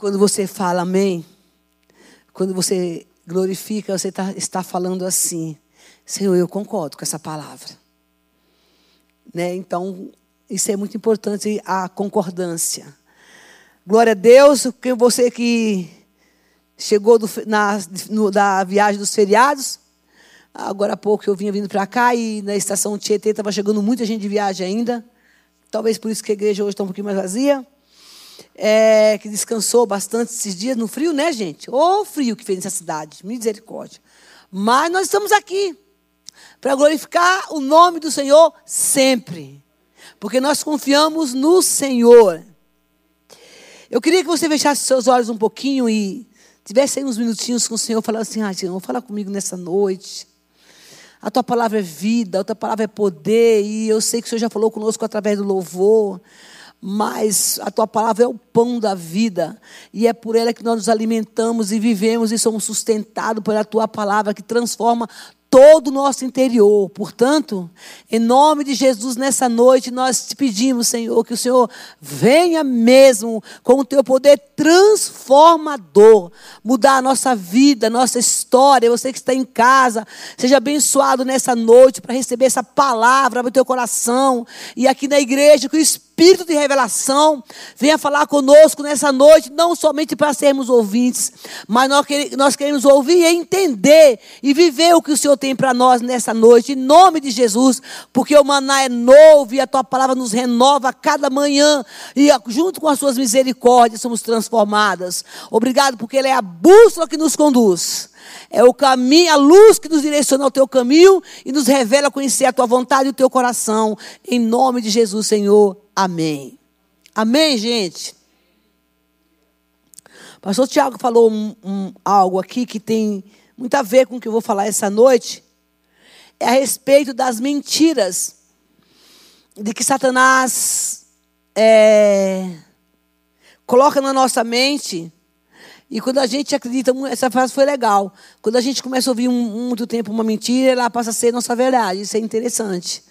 quando você fala amém, quando você glorifica, você tá, está falando assim: Senhor, eu concordo com essa palavra. Né? Então, isso é muito importante, a concordância. Glória a Deus, que você que chegou do, na, no, da viagem dos feriados. Agora há pouco eu vinha vindo para cá e na estação Tietê estava chegando muita gente de viagem ainda. Talvez por isso que a igreja hoje está um pouquinho mais vazia. É, que descansou bastante esses dias no frio, né, gente? Ô frio que fez nessa cidade, misericórdia. Mas nós estamos aqui para glorificar o nome do Senhor sempre. Porque nós confiamos no Senhor. Eu queria que você fechasse seus olhos um pouquinho e tivesse aí uns minutinhos com o Senhor, falando assim: ah, Senhor, fala comigo nessa noite. A tua palavra é vida, a tua palavra é poder, e eu sei que o Senhor já falou conosco através do louvor, mas a tua palavra é o pão da vida, e é por ela que nós nos alimentamos e vivemos e somos sustentados pela tua palavra que transforma todo o nosso interior. Portanto, em nome de Jesus, nessa noite, nós te pedimos, Senhor, que o Senhor venha mesmo com o teu poder transformador, mudar a nossa vida, nossa história. Você que está em casa, seja abençoado nessa noite para receber essa palavra no teu coração. E aqui na igreja, que o Espírito de revelação venha falar conosco nessa noite, não somente para sermos ouvintes, mas nós queremos ouvir e entender e viver o que o Senhor tem para nós nessa noite, em nome de Jesus, porque o maná é novo e a tua palavra nos renova a cada manhã, e junto com as suas misericórdias somos transformadas. Obrigado, porque Ele é a bússola que nos conduz. É o caminho, a luz que nos direciona ao teu caminho e nos revela conhecer a tua vontade e o teu coração. Em nome de Jesus, Senhor. Amém. Amém, gente? O pastor Tiago falou um, um, algo aqui que tem muito a ver com o que eu vou falar essa noite. É a respeito das mentiras de que Satanás é, coloca na nossa mente. E quando a gente acredita, essa frase foi legal. Quando a gente começa a ouvir um, muito tempo uma mentira, ela passa a ser nossa verdade. Isso é interessante.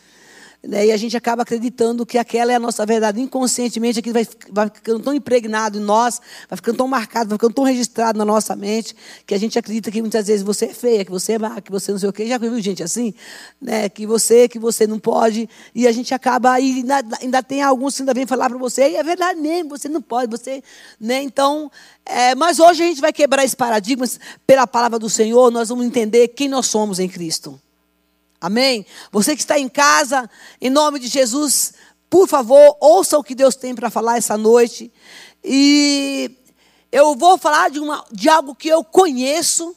Né? E a gente acaba acreditando que aquela é a nossa verdade. Inconscientemente, aquilo vai, vai ficando tão impregnado em nós, vai ficando tão marcado, vai ficando tão registrado na nossa mente, que a gente acredita que muitas vezes você é feia, que você é má, que você não sei o quê. Já viu gente assim? Né? Que você, que você não pode. E a gente acaba, ainda, ainda tem alguns que ainda vêm falar para você, e é verdade mesmo, você não pode, você. Né? Então, é, mas hoje a gente vai quebrar esse paradigma pela palavra do Senhor, nós vamos entender quem nós somos em Cristo. Amém? Você que está em casa, em nome de Jesus, por favor, ouça o que Deus tem para falar essa noite. E eu vou falar de, uma, de algo que eu conheço,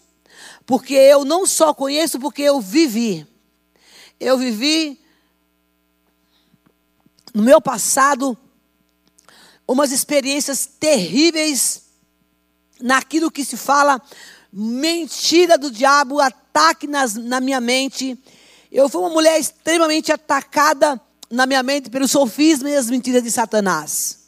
porque eu não só conheço, porque eu vivi. Eu vivi no meu passado umas experiências terríveis naquilo que se fala mentira do diabo, ataque nas, na minha mente. Eu fui uma mulher extremamente atacada na minha mente pelo sofisma e as mentiras de Satanás.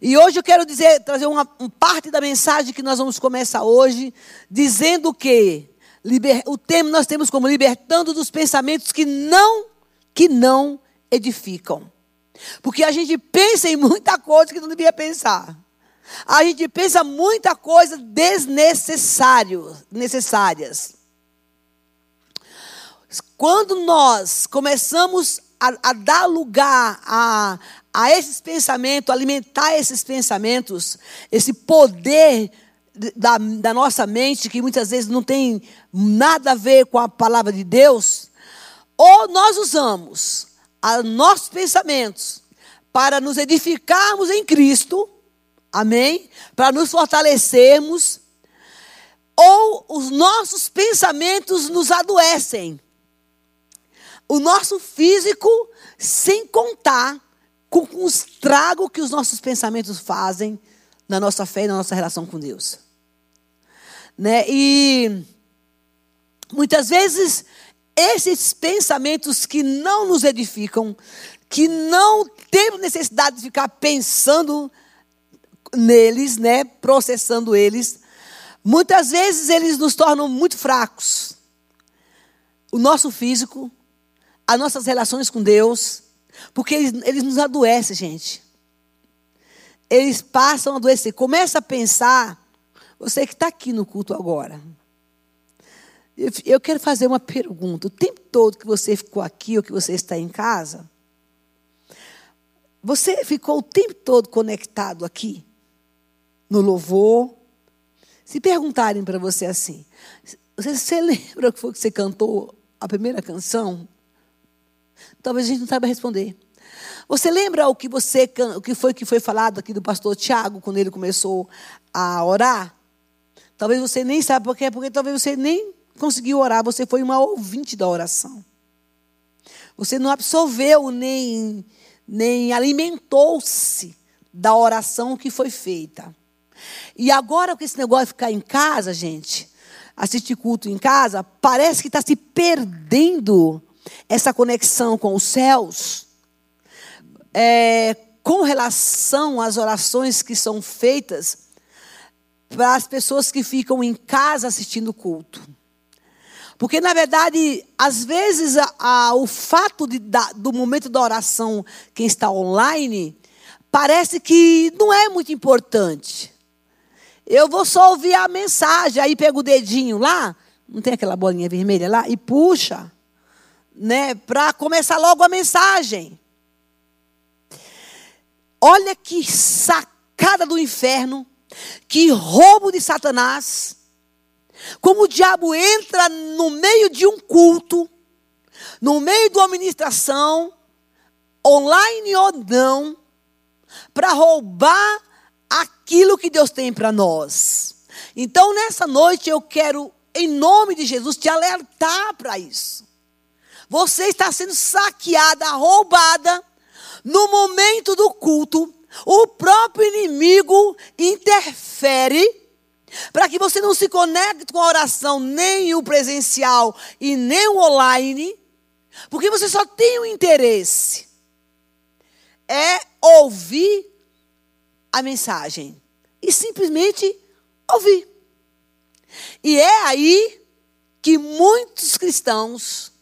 E hoje eu quero dizer, trazer uma, uma parte da mensagem que nós vamos começar hoje, dizendo que liber, o tema nós temos como libertando dos pensamentos que não, que não edificam. Porque a gente pensa em muita coisa que não devia pensar. A gente pensa muita coisa desnecessário, necessárias. Quando nós começamos a, a dar lugar a, a esses pensamentos, alimentar esses pensamentos, esse poder da, da, nossa mente, que muitas vezes não tem nada a ver com a palavra de Deus, ou nós usamos os nossos pensamentos para nos edificarmos em Cristo, amém? Para nos fortalecermos, ou os nossos pensamentos nos adoecem o nosso físico, sem contar com o estrago que os nossos pensamentos fazem na nossa fé e na nossa relação com Deus. Né? E muitas vezes esses pensamentos que não nos edificam, que não temos necessidade de ficar pensando neles, né, processando eles, muitas vezes eles nos tornam muito fracos. O nosso físico, as nossas relações com Deus, porque eles, eles nos adoecem, gente. eles passam a adoecer. Começa a pensar, você que está aqui no culto agora. Eu, eu quero fazer uma pergunta. O tempo todo que você ficou aqui ou que você está em casa, você ficou o tempo todo conectado aqui? No louvor? Se perguntarem para você assim, você, você lembra o que foi que você cantou a primeira canção? Talvez a gente não saiba responder. Você lembra o que você o que foi que foi falado aqui do pastor Tiago quando ele começou a orar? Talvez você nem saiba porque porque talvez você nem conseguiu orar, você foi uma ouvinte da oração. Você não absorveu nem nem alimentou-se da oração que foi feita. E agora com esse negócio de ficar em casa, gente, assistir culto em casa, parece que está se perdendo essa conexão com os céus é, com relação às orações que são feitas para as pessoas que ficam em casa assistindo o culto. Porque, na verdade, às vezes a, a, o fato de, da, do momento da oração, quem está online, parece que não é muito importante. Eu vou só ouvir a mensagem, aí pega o dedinho lá, não tem aquela bolinha vermelha lá, e puxa, né, para começar logo a mensagem. Olha que sacada do inferno, que roubo de Satanás. Como o diabo entra no meio de um culto, no meio de uma ministração, online ou não, para roubar aquilo que Deus tem para nós. Então, nessa noite, eu quero, em nome de Jesus, te alertar para isso. Você está sendo saqueada, roubada no momento do culto, o próprio inimigo interfere para que você não se conecte com a oração, nem o presencial e nem o online, porque você só tem um interesse é ouvir a mensagem e simplesmente ouvir. E é aí que muitos cristãos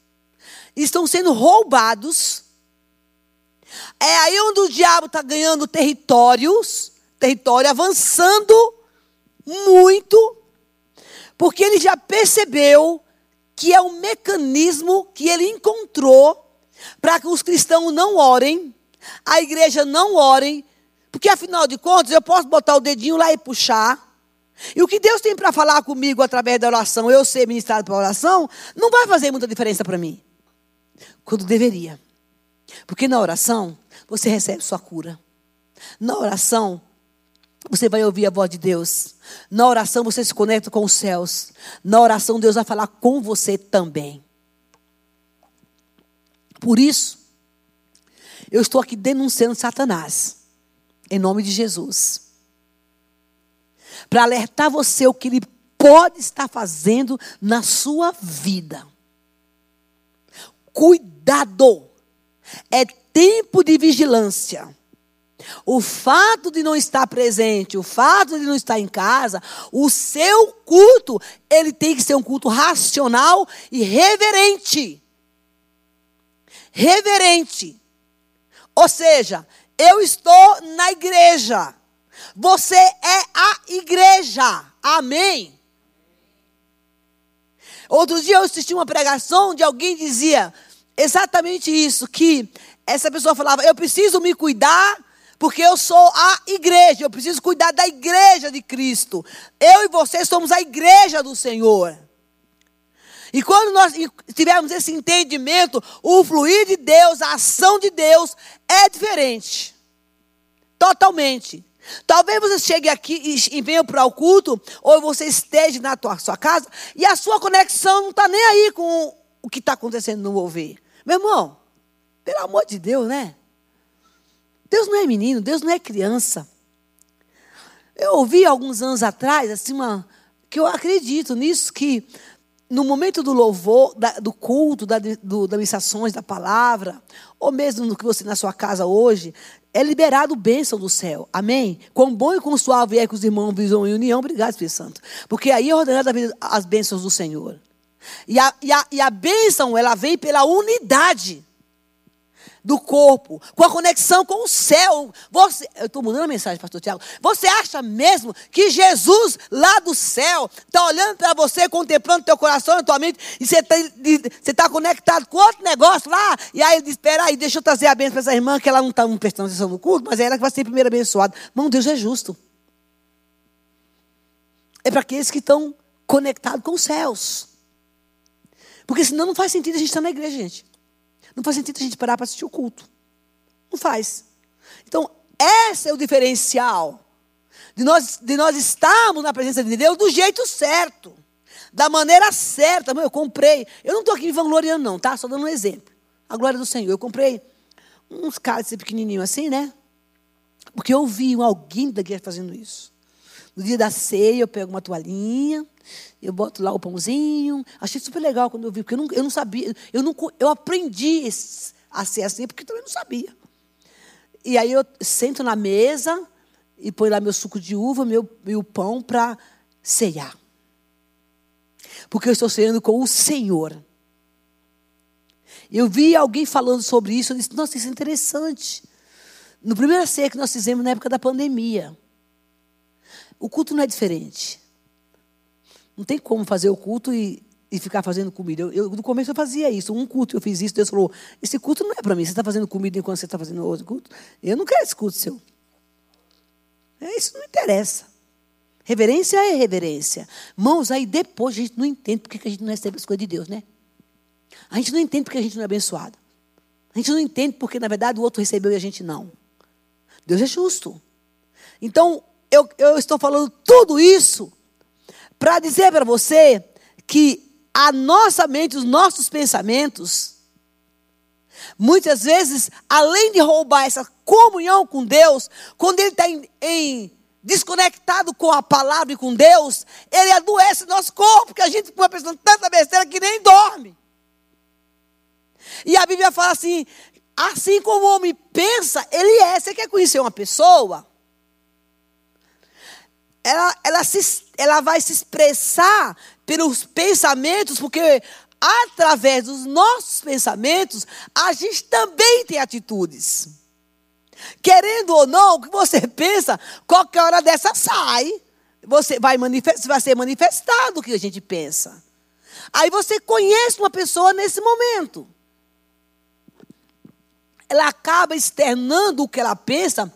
estão sendo roubados é aí onde o diabo está ganhando territórios, território avançando muito, porque ele já percebeu que é um mecanismo que ele encontrou para que os cristãos não orem, a igreja não orem, porque afinal de contas eu posso botar o dedinho lá e puxar. E o que Deus tem para falar comigo através da oração, eu ser ministrado pela oração, não vai fazer muita diferença para mim. Quando deveria. Porque na oração, você recebe sua cura. Na oração, você vai ouvir a voz de Deus. Na oração, você se conecta com os céus. Na oração, Deus vai falar com você também. Por isso, eu estou aqui denunciando Satanás, em nome de Jesus, para alertar você o que ele pode estar fazendo na sua vida. Cuidado! É tempo de vigilância. O fato de não estar presente, o fato de não estar em casa, o seu culto, ele tem que ser um culto racional e reverente. Reverente. Ou seja, eu estou na igreja. Você é a igreja. Amém. Outro dia eu assisti uma pregação de alguém dizia: exatamente isso, que essa pessoa falava: Eu preciso me cuidar, porque eu sou a igreja, eu preciso cuidar da igreja de Cristo. Eu e você somos a igreja do Senhor. E quando nós tivermos esse entendimento, o fluir de Deus, a ação de Deus é diferente. Totalmente. Talvez você chegue aqui e, venha para o culto, ou você esteja na tua, sua casa, e a sua conexão não está nem aí com o que está acontecendo no mover. Meu irmão, pelo amor de Deus, né? Deus não é menino, Deus não é criança. Eu ouvi alguns anos atrás, assim, uma, que eu acredito nisso, que no momento do louvor, da, do culto, da, do, das mensações da palavra, ou mesmo no que você na sua casa hoje, é liberado bênção do céu. Amém? Quão bom e quão suave é que os irmãos visam em união. Obrigado, Espírito Santo. Porque aí é ordenada as bênçãos do Senhor. E a, e a, e a bênção, ela vem pela unidade. Do corpo, com a conexão com o céu. Você, eu estou mudando a mensagem, pastor Tiago. Você acha mesmo que Jesus lá do céu está olhando para você, contemplando teu coração e tua mente, e você está tá conectado com outro negócio lá, e aí ele diz, espera aí, deixa eu trazer a bênção para essa irmã, que ela não está prestando atenção no culto, mas é ela que vai ser primeiro abençoada. Irmão, Deus é justo. É para aqueles que estão conectados com os céus. Porque senão não faz sentido a gente estar na igreja, gente. Não faz sentido a gente parar para assistir o culto. Não faz. Então, esse é o diferencial de nós, de nós estarmos na presença de Deus do jeito certo, da maneira certa. Eu comprei, eu não estou aqui me vangloriando, não, tá? Só dando um exemplo. A glória do Senhor. Eu comprei uns cálices pequenininhos assim, né? Porque eu vi alguém da igreja fazendo isso. No dia da ceia, eu pego uma toalhinha, eu boto lá o pãozinho. Achei super legal quando eu vi, porque eu não, eu não sabia. Eu, não, eu aprendi a ser assim, porque também não sabia. E aí eu sento na mesa e põe lá meu suco de uva, meu, meu pão para ceiar. Porque eu estou ceando com o Senhor. Eu vi alguém falando sobre isso, eu disse, nossa, isso é interessante. No primeiro ceia que nós fizemos na época da pandemia. O culto não é diferente. Não tem como fazer o culto e, e ficar fazendo comida. Eu, eu, no começo eu fazia isso. Um culto eu fiz isso, Deus falou: esse culto não é para mim. Você está fazendo comida enquanto você está fazendo outro culto? Eu não quero esse culto seu. É, isso não interessa. Reverência é reverência. Mãos, aí depois a gente não entende porque a gente não recebe as coisas de Deus, né? A gente não entende porque a gente não é abençoado. A gente não entende porque, na verdade, o outro recebeu e a gente não. Deus é justo. Então, eu, eu estou falando tudo isso para dizer para você que a nossa mente, os nossos pensamentos, muitas vezes, além de roubar essa comunhão com Deus, quando ele está em, em, desconectado com a palavra e com Deus, ele adoece nosso corpo, que a gente fica pensando tanta besteira que nem dorme. E a Bíblia fala assim: assim como o homem pensa, ele é. Você quer conhecer uma pessoa? Ela, ela, se, ela vai se expressar pelos pensamentos, porque através dos nossos pensamentos, a gente também tem atitudes. Querendo ou não, o que você pensa, qualquer hora dessa sai. Você vai, manifest, vai ser manifestado o que a gente pensa. Aí você conhece uma pessoa nesse momento. Ela acaba externando o que ela pensa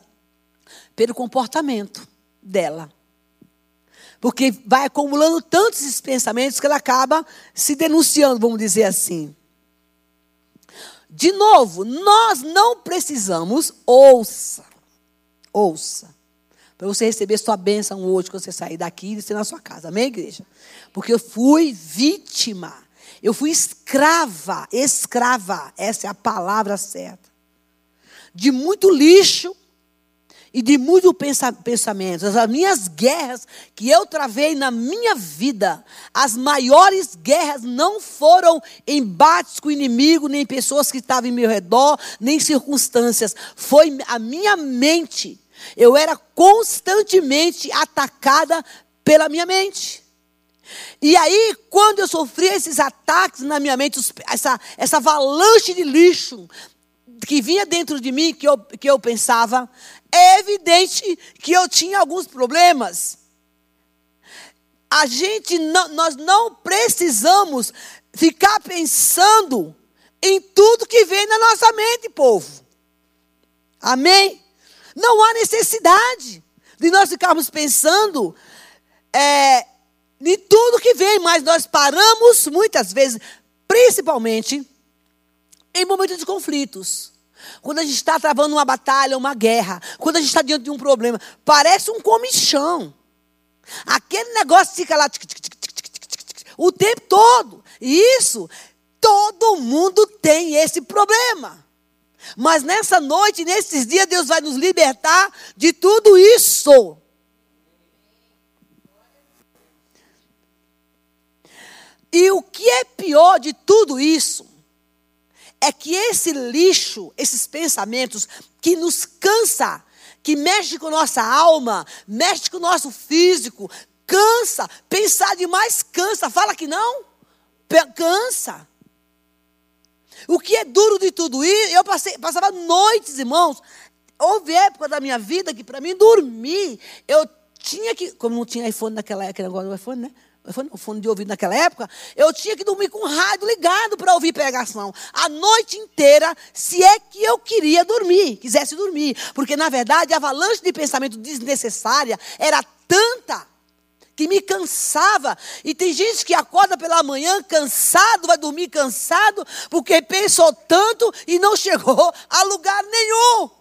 pelo comportamento dela. Porque vai acumulando tantos esses pensamentos que ela acaba se denunciando, vamos dizer assim. De novo, nós não precisamos, ouça, ouça, para você receber sua bênção hoje, quando você sair daqui e ser na sua casa. Amém, igreja? Porque eu fui vítima, eu fui escrava, escrava, essa é a palavra certa, de muito lixo, e de muitos pensamentos. As minhas guerras que eu travei na minha vida, as maiores guerras não foram embates com o inimigo, nem pessoas que estavam em meu redor, nem circunstâncias. Foi a minha mente. Eu era constantemente atacada pela minha mente. E aí, quando eu sofria esses ataques na minha mente, essa, essa avalanche de lixo que vinha dentro de mim, que eu, que eu pensava, é evidente que eu tinha alguns problemas. A gente não, nós não precisamos ficar pensando em tudo que vem na nossa mente, povo. Amém? Não há necessidade de nós ficarmos pensando é, em tudo que vem, mas nós paramos muitas vezes, principalmente em momentos de conflitos. Quando a gente está travando uma batalha, uma guerra, quando a gente está diante de um problema, parece um comichão. Aquele negócio fica lá o tempo todo. Isso, todo mundo tem esse problema. Mas nessa noite, nesses dias, Deus vai nos libertar de tudo isso. E o que é pior de tudo isso é que esse lixo, esses pensamentos que nos cansa, que mexe com nossa alma, mexe com o nosso físico, cansa, pensar demais cansa, fala que não, cansa. O que é duro de tudo isso, eu passei, passava noites, irmãos. Houve época da minha vida que para mim dormir, eu tinha que, como não tinha iPhone naquela época, agora o iPhone, né? O fone de ouvido naquela época, eu tinha que dormir com o rádio ligado para ouvir pregação. A noite inteira, se é que eu queria dormir, quisesse dormir. Porque, na verdade, a avalanche de pensamento desnecessária era tanta que me cansava. E tem gente que acorda pela manhã cansado, vai dormir cansado, porque pensou tanto e não chegou a lugar nenhum.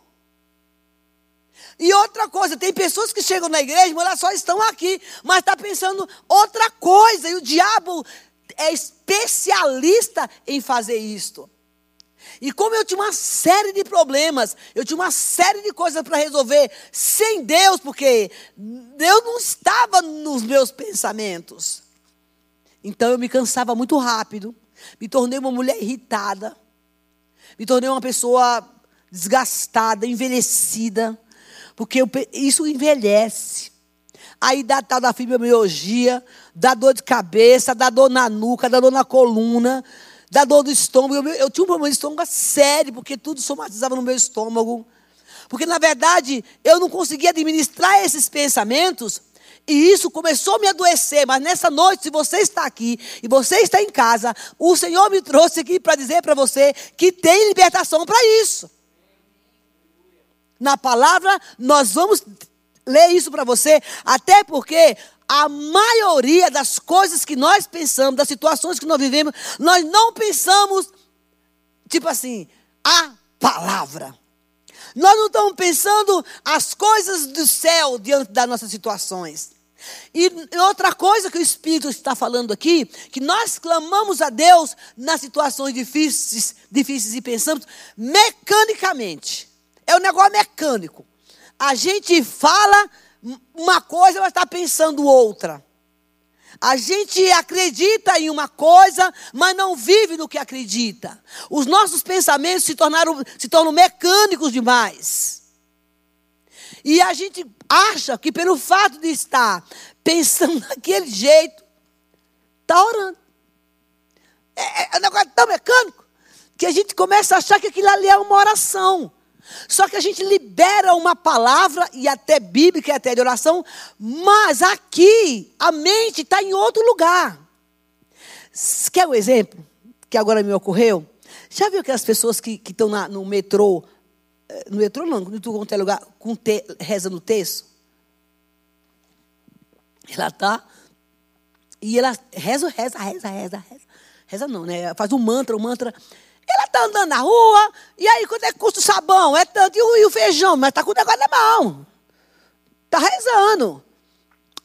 E outra coisa, tem pessoas que chegam na igreja, mas elas só estão aqui, mas está pensando outra coisa. E o diabo é especialista em fazer isto. E como eu tinha uma série de problemas, eu tinha uma série de coisas para resolver sem Deus, porque Deus não estava nos meus pensamentos. Então eu me cansava muito rápido, me tornei uma mulher irritada, me tornei uma pessoa desgastada, envelhecida, porque eu, isso envelhece. Aí dá tal da fibromialgia, dá dor de cabeça, dá dor na nuca, dá dor na coluna, da dor do estômago. Eu, eu tinha um problema de estômago sério, porque tudo somatizava no meu estômago. Porque, na verdade, eu não conseguia administrar esses pensamentos. E isso começou a me adoecer. Mas nessa noite, se você está aqui e você está em casa, o Senhor me trouxe aqui para dizer para você que tem libertação para isso. Na palavra, nós vamos ler isso para você, até porque a maioria das coisas que nós pensamos, das situações que nós vivemos, nós não pensamos, tipo assim, a palavra. Nós não estamos pensando as coisas do céu diante das nossas situações. E outra coisa que o Espírito está falando aqui, que nós clamamos a Deus nas situações difíceis, difíceis e pensamos mecanicamente. É um negócio mecânico. A gente fala uma coisa, mas está pensando outra. A gente acredita em uma coisa, mas não vive no que acredita. Os nossos pensamentos se, tornaram, se tornam mecânicos demais. E a gente acha que pelo fato de estar pensando daquele jeito, está orando. É, é, é um negócio tão mecânico que a gente começa a achar que aquilo ali é uma oração. Só que a gente libera uma palavra, e até bíblica, e até de oração, mas aqui a mente está em outro lugar. Quer um exemplo que agora me ocorreu? Já viu aquelas pessoas que, estão no metrô, eh, no metrô não, no quanto lugar, com te, reza no texto? Ela está, e ela reza, reza, reza, reza, reza. Reza não, né? Faz um mantra, um mantra. Está andando na rua, e aí quanto é que custa o sabão? É tanto, e o, e o feijão? Mas está com o negócio na mão. Está rezando.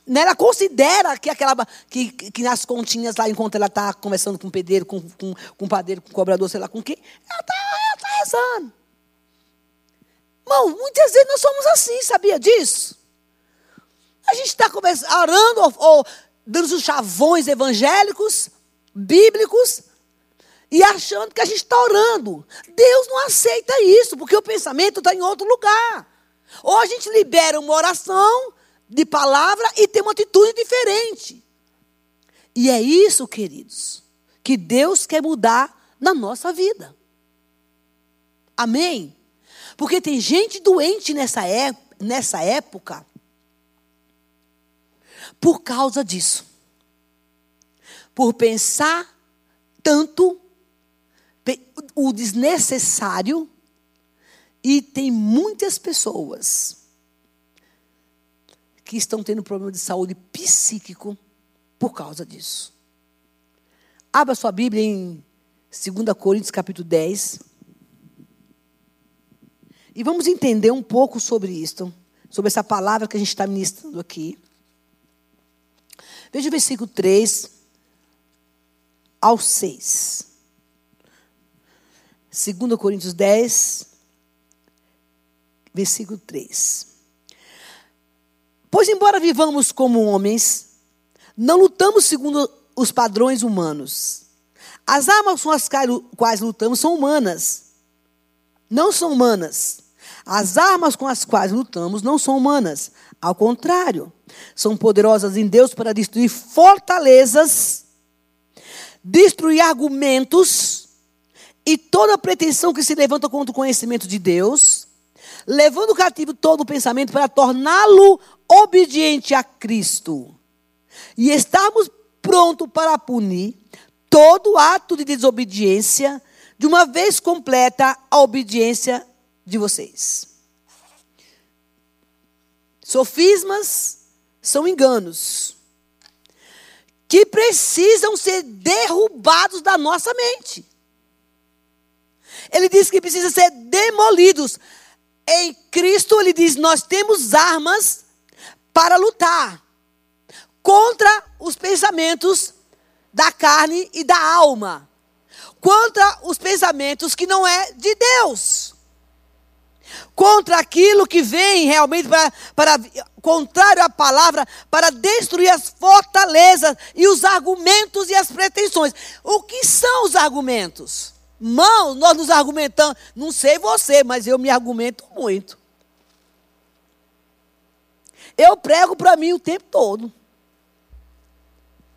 Né, ela considera que aquela que, que nas continhas lá, enquanto ela está conversando com o pedreiro, com, com, com o padeiro, com o cobrador, sei lá com quem, ela está tá rezando. Irmão, muitas vezes nós somos assim, sabia disso? A gente está orando ou, ou dando os chavões evangélicos, bíblicos, e achando que a gente está orando. Deus não aceita isso, porque o pensamento está em outro lugar. Ou a gente libera uma oração de palavra e tem uma atitude diferente. E é isso, queridos, que Deus quer mudar na nossa vida. Amém? Porque tem gente doente nessa, é, nessa época por causa disso. Por pensar tanto o desnecessário e tem muitas pessoas que estão tendo problema de saúde psíquico por causa disso. Abra sua Bíblia em 2 Coríntios capítulo 10. E vamos entender um pouco sobre isto, sobre essa palavra que a gente está ministrando aqui. Veja o versículo 3 ao 6. 2 Coríntios 10, versículo 3. Pois, embora vivamos como homens, não lutamos segundo os padrões humanos. As armas com as quais lutamos são humanas, não são humanas. As armas com as quais lutamos não são humanas. Ao contrário, são poderosas em Deus para destruir fortalezas, destruir argumentos e toda pretensão que se levanta contra o conhecimento de Deus, levando cativo todo o pensamento para torná-lo obediente a Cristo. E estarmos prontos para punir todo ato de desobediência, de uma vez completa a obediência de vocês. Sofismas são enganos que precisam ser derrubados da nossa mente. Ele diz que precisa ser demolidos. Em Cristo, ele diz: nós temos armas para lutar contra os pensamentos da carne e da alma, contra os pensamentos que não é de Deus contra aquilo que vem realmente para, para contrário à palavra, para destruir as fortalezas e os argumentos e as pretensões. O que são os argumentos? Mãos, nós nos argumentamos, não sei você, mas eu me argumento muito. Eu prego para mim o tempo todo.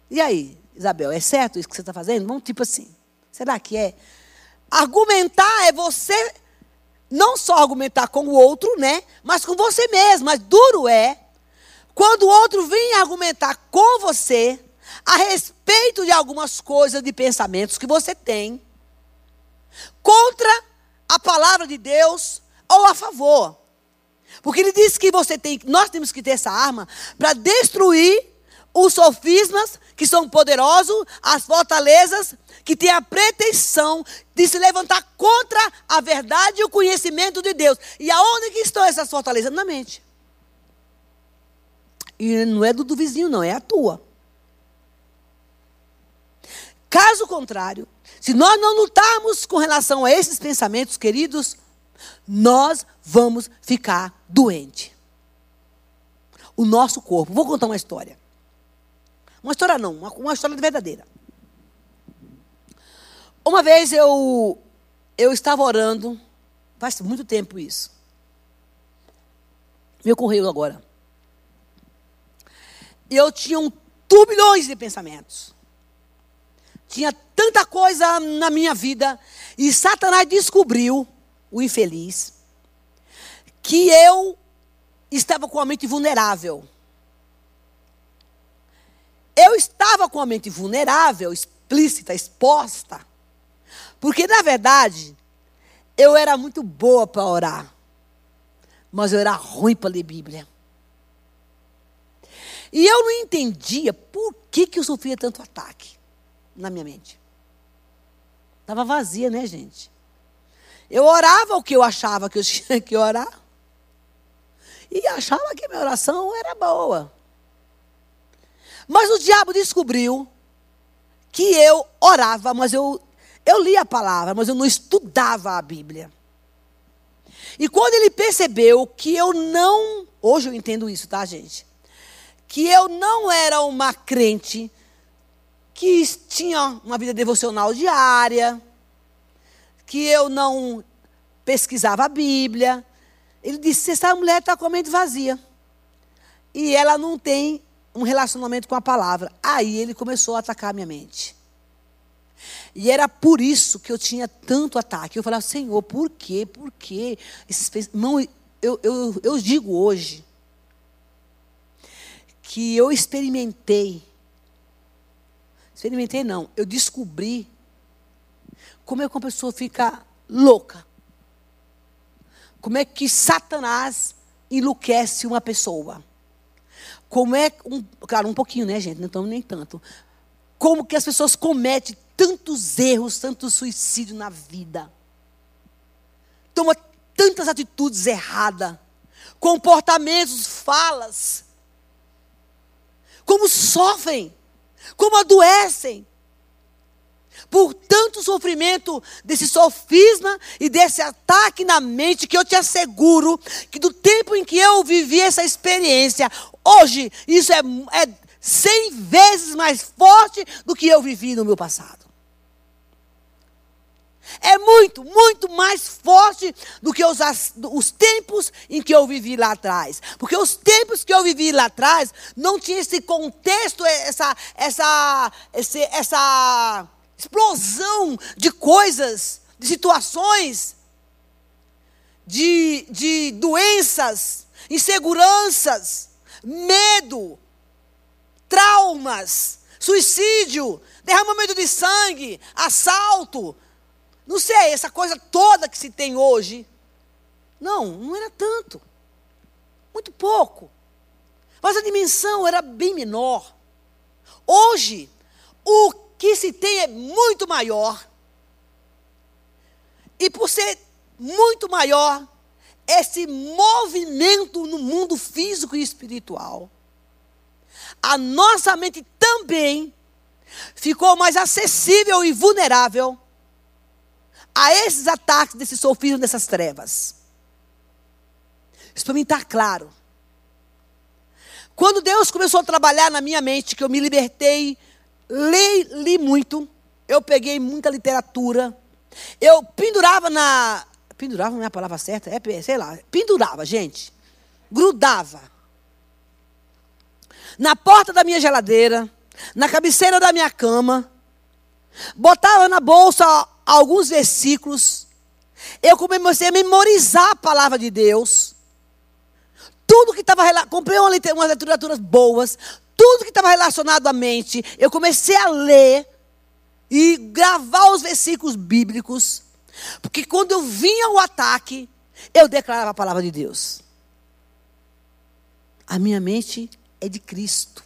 E aí, Isabel, é certo isso que você está fazendo? Vamos tipo assim. Será que é? Argumentar é você não só argumentar com o outro, né? Mas com você mesmo. Mas duro é quando o outro vem argumentar com você a respeito de algumas coisas, de pensamentos que você tem, contra a palavra de Deus ou a favor. Porque ele diz que você tem, nós temos que ter essa arma para destruir os sofismas que são poderosos, as fortalezas que têm a pretensão de se levantar contra a verdade e o conhecimento de Deus. E aonde que estão essas fortalezas? Na mente. E não é do, do vizinho, não, é a tua. Caso contrário, se nós não lutarmos com relação a esses pensamentos, queridos, nós vamos ficar doentes. O nosso corpo. Vou contar uma história. Uma história não, uma, uma história verdadeira. Uma vez eu, eu estava orando, faz muito tempo isso. Me ocorreu agora. E eu tinha um turbilhões de pensamentos. Tinha tanta coisa na minha vida. E Satanás descobriu, o infeliz, que eu estava com a mente vulnerável. Eu estava com a mente vulnerável, explícita, exposta. Porque, na verdade, eu era muito boa para orar. Mas eu era ruim para ler Bíblia. E eu não entendia por que, que eu sofria tanto ataque na minha mente. Estava vazia, né, gente? Eu orava o que eu achava que eu tinha que orar. E achava que minha oração era boa. Mas o diabo descobriu que eu orava, mas eu, eu lia a palavra, mas eu não estudava a Bíblia. E quando ele percebeu que eu não, hoje eu entendo isso, tá, gente? Que eu não era uma crente que tinha uma vida devocional diária, que eu não pesquisava a Bíblia. Ele disse: essa mulher está com a mente vazia. E ela não tem um relacionamento com a palavra. Aí ele começou a atacar a minha mente. E era por isso que eu tinha tanto ataque. Eu falava, Senhor, por quê? Por quê? Irmão, eu, eu, eu digo hoje que eu experimentei. Experimentei não, eu descobri como é que uma pessoa fica louca. Como é que Satanás enlouquece uma pessoa. Como é, um, claro, um pouquinho, né, gente? Não estamos nem tanto. Como que as pessoas cometem tantos erros, tanto suicídio na vida. Toma tantas atitudes erradas, comportamentos, falas. Como sofrem, como adoecem. Por tanto sofrimento desse sofisma e desse ataque na mente, que eu te asseguro que do tempo em que eu vivi essa experiência, Hoje, isso é, é cem vezes mais forte do que eu vivi no meu passado. É muito, muito mais forte do que os, os tempos em que eu vivi lá atrás. Porque os tempos que eu vivi lá atrás não tinha esse contexto, essa, essa, esse, essa explosão de coisas de situações, de, de doenças, inseguranças, medo, traumas, suicídio, derramamento de sangue, assalto, não sei, essa coisa toda que se tem hoje. Não, não era tanto. Muito pouco. Mas a dimensão era bem menor. Hoje, o que se tem é muito maior. E por ser muito maior, esse movimento no mundo físico e espiritual, a nossa mente também ficou mais acessível e vulnerável a esses ataques, desses sofismas, dessas trevas. Isso para mim está claro. Quando Deus começou a trabalhar na minha mente, que eu me libertei, li, li muito, eu peguei muita literatura, eu pendurava na. Pendurava não é a palavra certa? É, sei lá. Pendurava, gente. Grudava. Na porta da minha geladeira, na cabeceira da minha cama, botava na bolsa alguns versículos. Eu comecei a memorizar a palavra de Deus. Tudo que estava comprei uma, umas literaturas boas, tudo que estava relacionado à mente, eu comecei a ler e gravar os versículos bíblicos, porque quando eu vinha o ataque, eu declarava a palavra de Deus. A minha mente é de Cristo.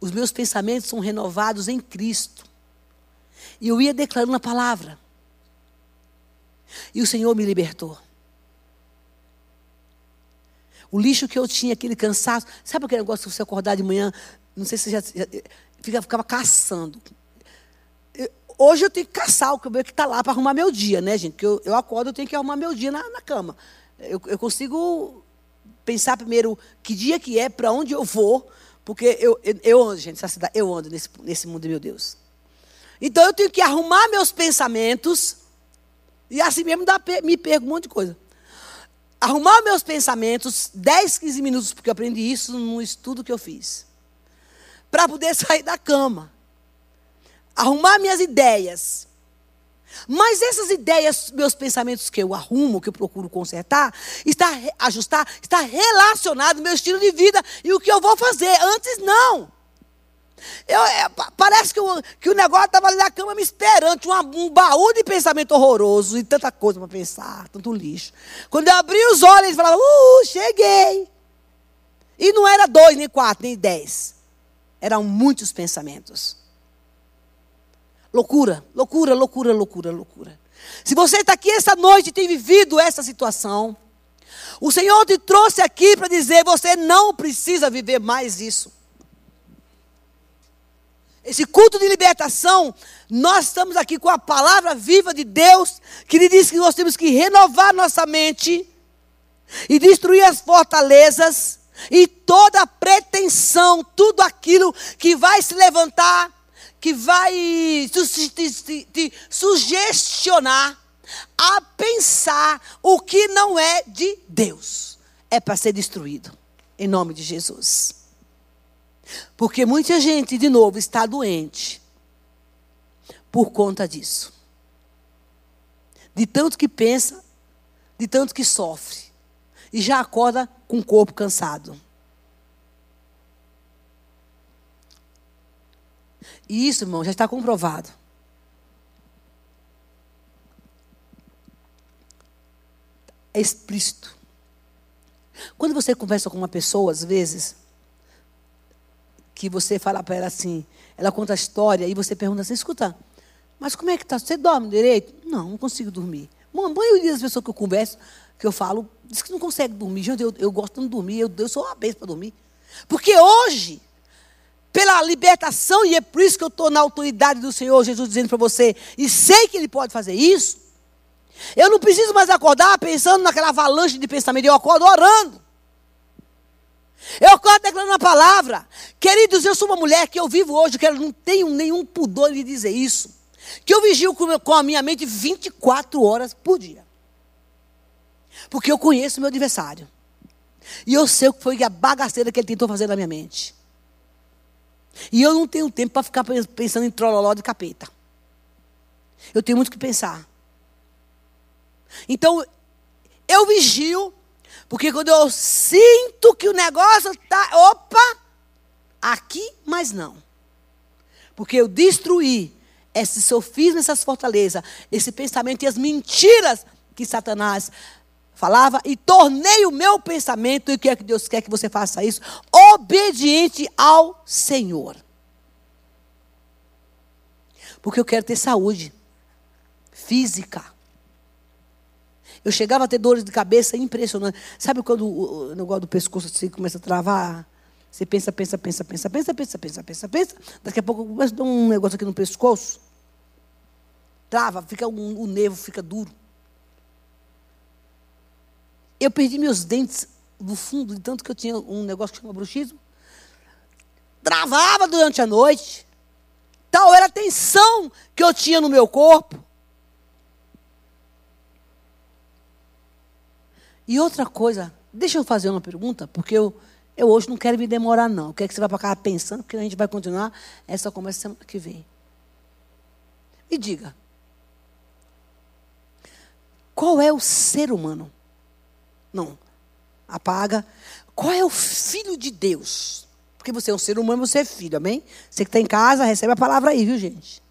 Os meus pensamentos são renovados em Cristo. E eu ia declarando a palavra. E o Senhor me libertou. O lixo que eu tinha, aquele cansaço. Sabe aquele negócio que você acordar de manhã? Não sei se você já, já fica, ficava caçando. Hoje eu tenho que caçar o cabelo que está lá para arrumar meu dia, né, gente? Porque eu, eu acordo, eu tenho que arrumar meu dia na, na cama. Eu, eu consigo pensar primeiro que dia que é, para onde eu vou, porque eu, eu, ando, gente, essa cidade, eu ando nesse, nesse mundo, meu Deus. Então eu tenho que arrumar meus pensamentos, e assim mesmo dá, me perco um monte de coisa. Arrumar meus pensamentos, 10, 15 minutos, porque eu aprendi isso no estudo que eu fiz. Para poder sair da cama. Arrumar minhas ideias. Mas essas ideias, meus pensamentos que eu arrumo, que eu procuro consertar, está ajustar, está relacionado ao meu estilo de vida e o que eu vou fazer. Antes não. Eu, é, parece que, o, que o negócio estava ali na cama me esperando, tinha um, um baú de pensamento horroroso e tanta coisa para pensar, tanto lixo. Quando eu abri os olhos, ele falava, uh, cheguei. E não era dois, nem quatro, nem dez. Eram muitos pensamentos. Loucura, loucura, loucura, loucura, loucura. Se você está aqui essa noite e tem vivido essa situação, o Senhor te trouxe aqui para dizer: você não precisa viver mais isso. Esse culto de libertação, nós estamos aqui com a palavra viva de Deus, que lhe diz que nós temos que renovar nossa mente e destruir as fortalezas e toda pretensão, tudo aquilo que vai se levantar que vai te, te sugestionar a pensar o que não é de Deus. É para ser destruído. Em nome de Jesus. Porque muita gente, de novo, está doente por conta disso. De tanto que pensa, de tanto que sofre. E já acorda com o corpo cansado. E isso, irmão, já está comprovado. É explícito. Quando você conversa com uma pessoa, às vezes, que você fala para ela assim, ela conta a história e você pergunta assim, escuta, mas como é que está? Você dorme direito? Não, não consigo dormir. Bom, a maioria das pessoas que eu converso, que eu falo, diz que não consegue dormir. Gente, eu, eu gosto de dormir, eu, eu sou uma besta para dormir. Porque hoje, pela libertação, e é por isso que eu estou na autoridade do Senhor Jesus dizendo para você, e sei que Ele pode fazer isso. Eu não preciso mais acordar pensando naquela avalanche de pensamento, eu acordo orando. Eu acordo declarando a palavra. Queridos, eu sou uma mulher que eu vivo hoje, que eu não tenho nenhum pudor de dizer isso. Que eu vigio com a minha mente 24 horas por dia. Porque eu conheço meu adversário. E eu sei o que foi a bagaceira que ele tentou fazer na minha mente. E eu não tenho tempo para ficar pensando em trololó de capeta. Eu tenho muito que pensar. Então, eu vigio, porque quando eu sinto que o negócio está. Opa! Aqui, mas não. Porque eu destruí esse sofisma, essas fortalezas, esse pensamento e as mentiras que Satanás falava e tornei o meu pensamento, e o que é que Deus quer que você faça isso? Obediente ao Senhor. Porque eu quero ter saúde física. Eu chegava a ter dores de cabeça impressionantes. Sabe quando o negócio do pescoço assim, começa a travar? Você pensa, pensa, pensa, pensa, pensa, pensa, pensa, pensa, pensa. Daqui a pouco começa a dar um negócio aqui no pescoço. Trava, fica um, o nervo fica duro. Eu perdi meus dentes no fundo, de tanto que eu tinha um negócio que chama bruxismo. Travava durante a noite. Tal era a tensão que eu tinha no meu corpo. E outra coisa, deixa eu fazer uma pergunta, porque eu, eu hoje não quero me demorar, não. Eu quero que você vá para cá pensando, porque a gente vai continuar essa conversa semana que vem. Me diga. Qual é o ser humano não. Apaga. Qual é o filho de Deus? Porque você é um ser humano, você é filho, amém? Você que está em casa, recebe a palavra aí, viu, gente?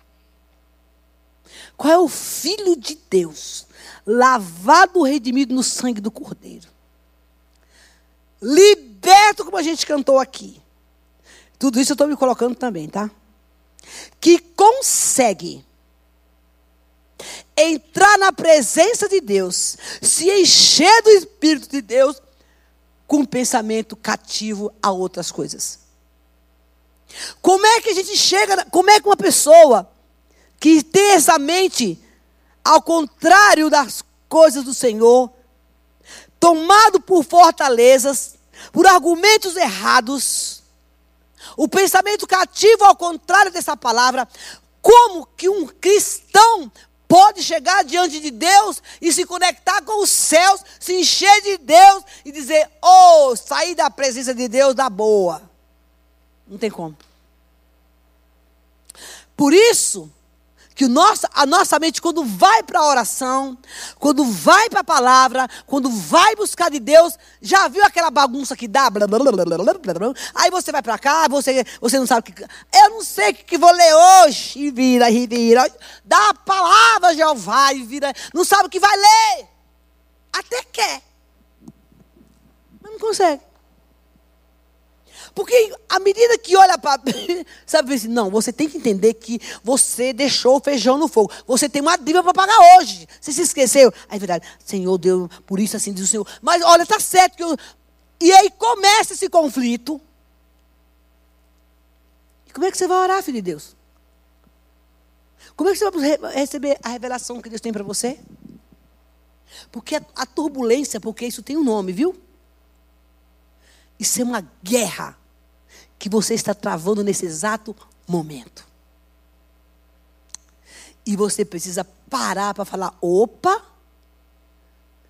Qual é o filho de Deus? Lavado, redimido no sangue do Cordeiro. Liberto, como a gente cantou aqui. Tudo isso eu estou me colocando também, tá? Que consegue entrar na presença de Deus, se encher do Espírito de Deus, com pensamento cativo a outras coisas. Como é que a gente chega, como é que uma pessoa que tem essa mente ao contrário das coisas do Senhor, tomado por fortalezas, por argumentos errados, o pensamento cativo ao contrário dessa palavra, como que um cristão pode chegar diante de Deus e se conectar com os céus, se encher de Deus e dizer: Oh, sair da presença de Deus da boa. Não tem como. Por isso, que o nosso, a nossa mente, quando vai para a oração, quando vai para a palavra, quando vai buscar de Deus, já viu aquela bagunça que dá? Blá, blá, blá, aí você vai para cá, você, você não sabe o que. Eu não sei o que vou ler hoje. E vira, e vira. Dá a palavra, Jeová, e vira. Não sabe o que vai ler. Até quer. Mas não consegue. Porque à medida que olha para. Sabe assim, não, você tem que entender que você deixou o feijão no fogo. Você tem uma dívida para pagar hoje. Você se esqueceu. Aí é verdade, Senhor Deus, por isso assim diz o Senhor. Mas olha, está certo que eu. E aí começa esse conflito. E como é que você vai orar, filho de Deus? Como é que você vai receber a revelação que Deus tem para você? Porque a, a turbulência, porque isso tem um nome, viu? Isso é uma guerra que você está travando nesse exato momento. E você precisa parar para falar: opa,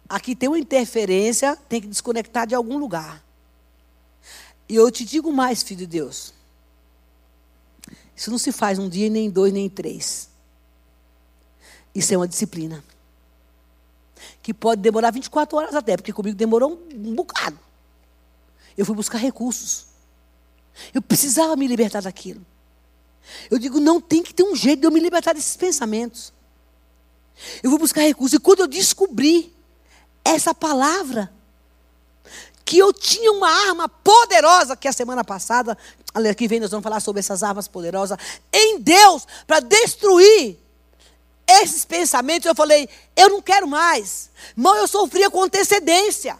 aqui tem uma interferência, tem que desconectar de algum lugar. E eu te digo mais, filho de Deus. Isso não se faz um dia, nem dois, nem três. Isso é uma disciplina. Que pode demorar 24 horas até, porque comigo demorou um bocado. Eu fui buscar recursos. Eu precisava me libertar daquilo. Eu digo, não tem que ter um jeito de eu me libertar desses pensamentos. Eu vou buscar recursos. E quando eu descobri essa palavra, que eu tinha uma arma poderosa, que a semana passada, aqui vem nós vamos falar sobre essas armas poderosas, em Deus, para destruir esses pensamentos, eu falei, eu não quero mais. Irmão, eu sofria com antecedência.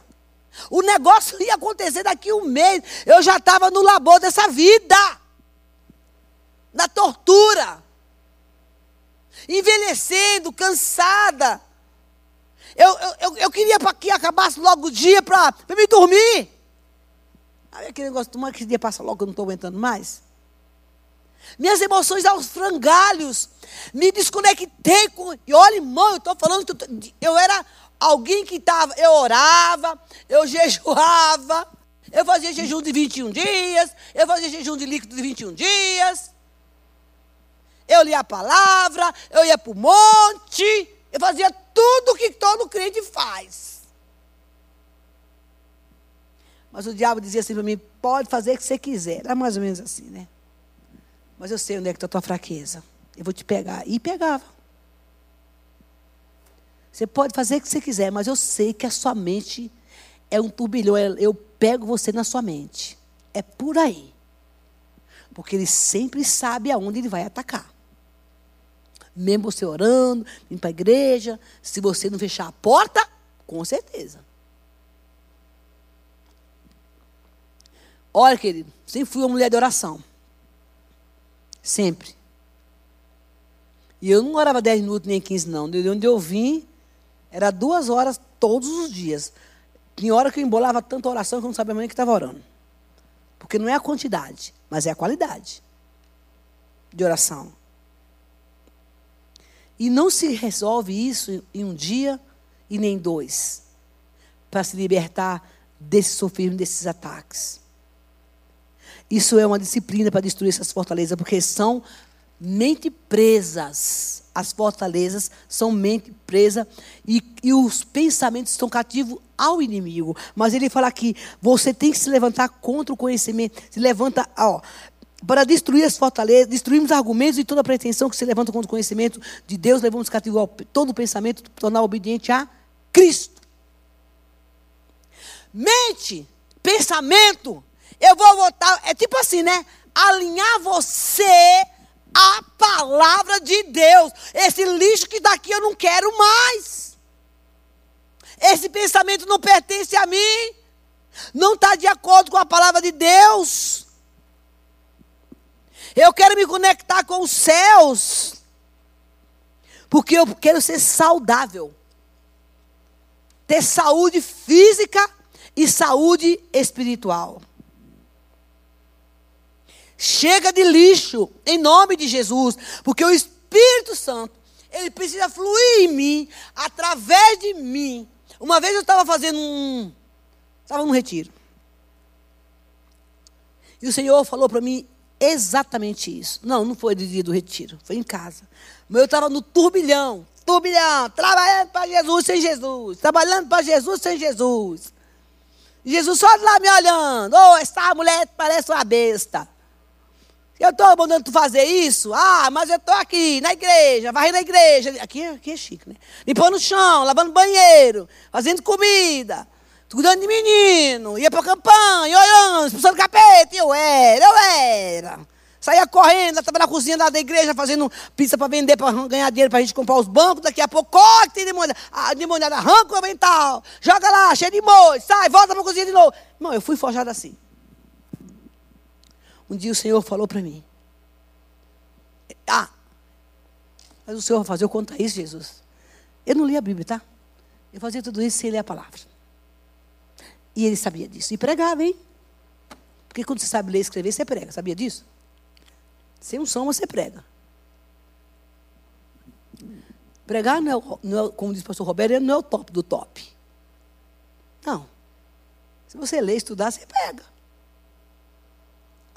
O negócio ia acontecer daqui um mês. Eu já estava no labor dessa vida. Da tortura. Envelhecendo, cansada. Eu, eu, eu queria que acabasse logo o dia para me dormir. Aí aquele negócio, tomara que esse dia passa logo, eu não estou aguentando mais. Minhas emoções aos frangalhos. Me desconectei com. E olha, irmão, eu estou falando que eu era alguém que estava, eu orava, eu jejuava, eu fazia jejum de 21 dias, eu fazia jejum de líquido de 21 dias. eu lia a palavra, eu ia para o monte, eu fazia tudo que todo crente faz. Mas o diabo dizia assim para mim: pode fazer o que você quiser. Era mais ou menos assim, né? Mas eu sei onde é que está a tua fraqueza. Eu vou te pegar. E pegava. Você pode fazer o que você quiser, mas eu sei que a sua mente é um turbilhão. Eu pego você na sua mente. É por aí. Porque ele sempre sabe aonde ele vai atacar. Mesmo você orando, indo para a igreja, se você não fechar a porta, com certeza. Olha, querido, sempre fui uma mulher de oração. Sempre. E eu não orava 10 minutos nem 15, não. De onde eu vim, era duas horas todos os dias. Tinha hora que eu embolava tanta oração que eu não sabia nem que estava orando. Porque não é a quantidade, mas é a qualidade de oração. E não se resolve isso em um dia e nem dois para se libertar desse sofrimento, desses ataques. Isso é uma disciplina para destruir essas fortalezas, porque são mente presas. As fortalezas são mente presa e, e os pensamentos estão cativos ao inimigo. Mas ele fala aqui: você tem que se levantar contra o conhecimento. Se levanta, ó, para destruir as fortalezas, destruirmos argumentos e toda pretensão que se levanta contra o conhecimento de Deus, levamos cativo ao, todo o pensamento, tornar obediente a Cristo. Mente, pensamento, eu vou votar, é tipo assim, né? Alinhar você à palavra de Deus. Esse lixo que daqui eu não quero mais. Esse pensamento não pertence a mim. Não está de acordo com a palavra de Deus. Eu quero me conectar com os céus. Porque eu quero ser saudável. Ter saúde física e saúde espiritual. Chega de lixo, em nome de Jesus, porque o Espírito Santo, ele precisa fluir em mim, através de mim. Uma vez eu estava fazendo um. Estava num retiro. E o Senhor falou para mim exatamente isso. Não, não foi no dia do retiro, foi em casa. Mas eu estava no turbilhão, turbilhão, trabalhando para Jesus sem Jesus, trabalhando para Jesus sem Jesus. Jesus só lá me olhando. Oh, essa mulher parece uma besta. Eu estou mandando tu fazer isso? Ah, mas eu estou aqui na igreja, varrendo na igreja. Aqui, aqui é chique, né? Limpando o chão, lavando banheiro, fazendo comida, cuidando de menino, ia para a campanha, olhando, expulsando capeta. Eu era, eu era. Saía correndo, estava na cozinha da igreja fazendo pizza para vender, para ganhar dinheiro para a gente comprar os bancos. Daqui a pouco, corte demônio. A demoniada arranca o avental, joga lá, cheio de molho, sai, volta para a cozinha de novo. Não, eu fui forjado assim. Um dia o Senhor falou para mim: Ah, mas o Senhor vai fazer eu contar isso, Jesus. Eu não li a Bíblia, tá? Eu fazia tudo isso sem ler a palavra. E ele sabia disso. E pregava, hein? Porque quando você sabe ler e escrever, você prega. Sabia disso? Sem um som, você prega. Pregar não é, não é, como diz o pastor Roberto, não é o top do top. Não. Se você ler, estudar, você prega.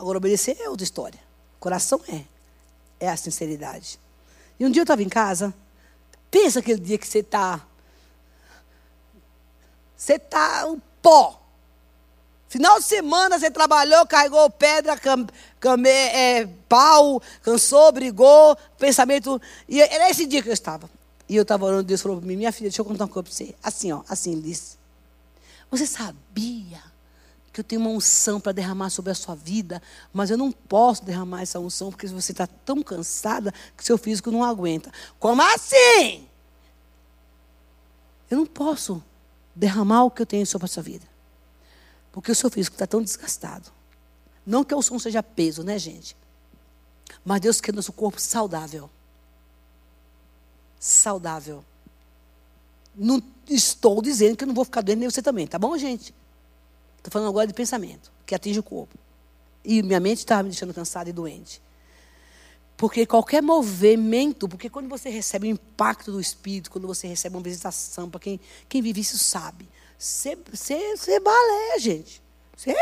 Agora, obedecer é outra história. Coração é. É a sinceridade. E um dia eu estava em casa. Pensa aquele dia que você está. Você está um pó. Final de semana você trabalhou, carregou pedra, cam, cam, é, pau, cansou, brigou, pensamento. E era esse dia que eu estava. E eu estava orando, Deus falou para mim: Minha filha, deixa eu contar uma coisa para você. Assim, ó, assim ele disse. Você sabia que eu tenho uma unção para derramar sobre a sua vida, mas eu não posso derramar essa unção porque você está tão cansada que seu físico não aguenta. Como assim? Eu não posso derramar o que eu tenho sobre a sua vida, porque o seu físico está tão desgastado. Não que a unção seja peso, né, gente? Mas Deus quer nosso corpo saudável. Saudável. Não estou dizendo que eu não vou ficar doente, nem você também, tá bom, gente? Estou falando agora de pensamento, que atinge o corpo. E minha mente estava me deixando cansada e doente. Porque qualquer movimento, porque quando você recebe o impacto do Espírito, quando você recebe uma visitação, para quem, quem vive isso sabe, você, balé, gente. Você.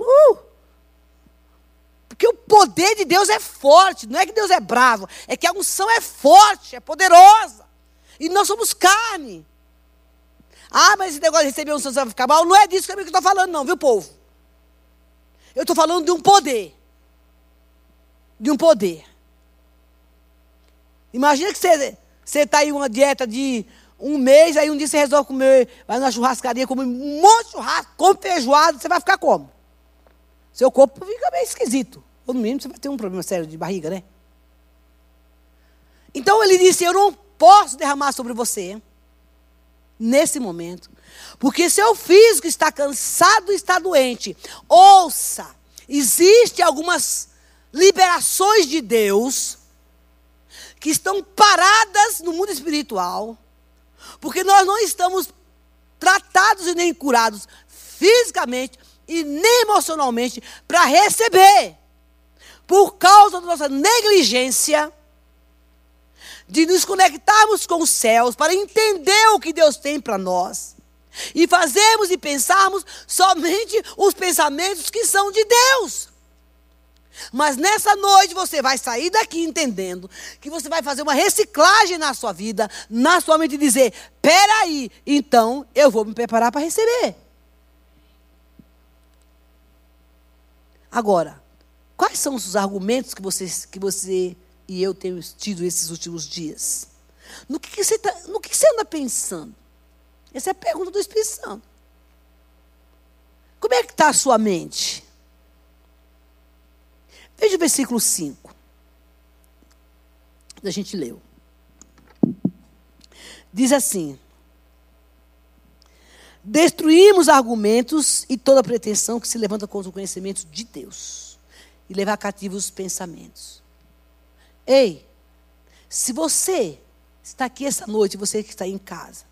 Uh! Porque o poder de Deus é forte. Não é que Deus é bravo. É que a unção é forte, é poderosa. E nós somos carne. Ah, mas esse negócio de receber unção vai ficar mal. Não é disso que eu estou falando, não, viu, povo? Eu estou falando de um poder. De um poder. Imagina que você está em uma dieta de um mês, aí um dia você resolve comer, vai na churrascaria, comer um monte de churrasco, come feijoada, você vai ficar como? Seu corpo fica meio esquisito. Ou no mínimo você vai ter um problema sério de barriga, né? Então ele disse: Eu não posso derramar sobre você, nesse momento, porque seu físico está cansado está doente. Ouça, existem algumas liberações de Deus que estão paradas no mundo espiritual, porque nós não estamos tratados e nem curados fisicamente e nem emocionalmente para receber, por causa da nossa negligência de nos conectarmos com os céus para entender o que Deus tem para nós. E fazermos e pensarmos somente os pensamentos que são de Deus. Mas nessa noite você vai sair daqui entendendo que você vai fazer uma reciclagem na sua vida, na sua mente dizer: peraí, então eu vou me preparar para receber. Agora, quais são os argumentos que você, que você e eu temos tido esses últimos dias? No que, que você, tá, no que, que você anda pensando? Essa é a pergunta do Espírito Santo. Como é que está a sua mente? Veja o versículo 5. A gente leu. Diz assim: Destruímos argumentos e toda pretensão que se levanta contra o conhecimento de Deus e levar cativos os pensamentos. Ei, se você está aqui essa noite, você que está aí em casa,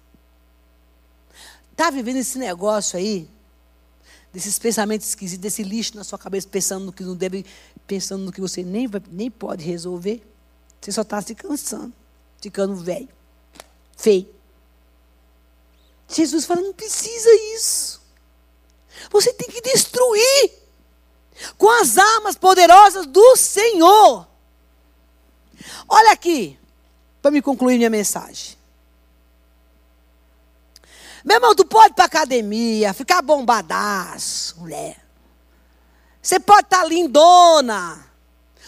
está vivendo esse negócio aí, desses pensamentos esquisitos, desse lixo na sua cabeça, pensando no que não deve, pensando no que você nem, nem pode resolver. Você só está se cansando, ficando velho, feio. Jesus fala: não precisa isso. Você tem que destruir com as armas poderosas do Senhor. Olha aqui, para me concluir minha mensagem. Meu irmão, tu pode ir para academia, ficar bombadaço, mulher. Você pode estar tá lindona,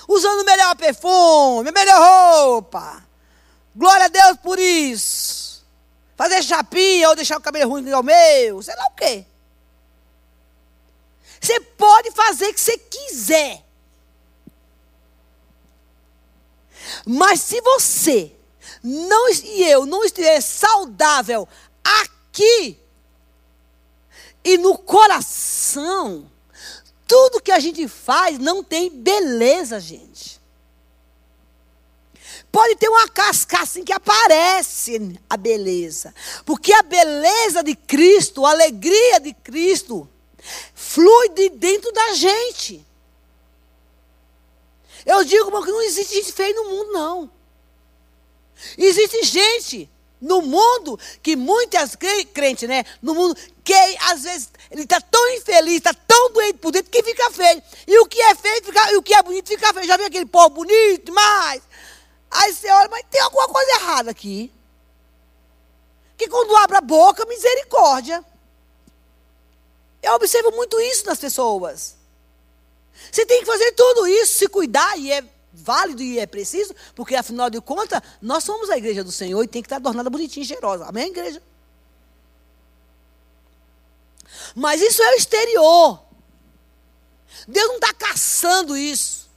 usando o melhor perfume, melhor roupa. Glória a Deus por isso. Fazer chapinha ou deixar o cabelo ruim igual o meu, sei lá o quê. Você pode fazer o que você quiser. Mas se você não e eu não estiver saudável aqui e no coração, tudo que a gente faz não tem beleza, gente. Pode ter uma casca assim que aparece a beleza. Porque a beleza de Cristo, a alegria de Cristo, flui de dentro da gente. Eu digo que não existe gente feia no mundo, não. Existe gente no mundo que muitas crentes, né? No mundo que às vezes ele está tão infeliz, está tão doente por dentro que fica feio. E o que é feio fica, e o que é bonito fica feio. Já viu aquele povo bonito demais? Aí você olha, mas tem alguma coisa errada aqui. Que quando abre a boca, misericórdia. Eu observo muito isso nas pessoas. Você tem que fazer tudo isso, se cuidar, e é válido e é preciso, porque afinal de contas, nós somos a igreja do Senhor e tem que estar adornada bonitinha e cheirosa. Amém, igreja? Mas isso é o exterior. Deus não está caçando isso.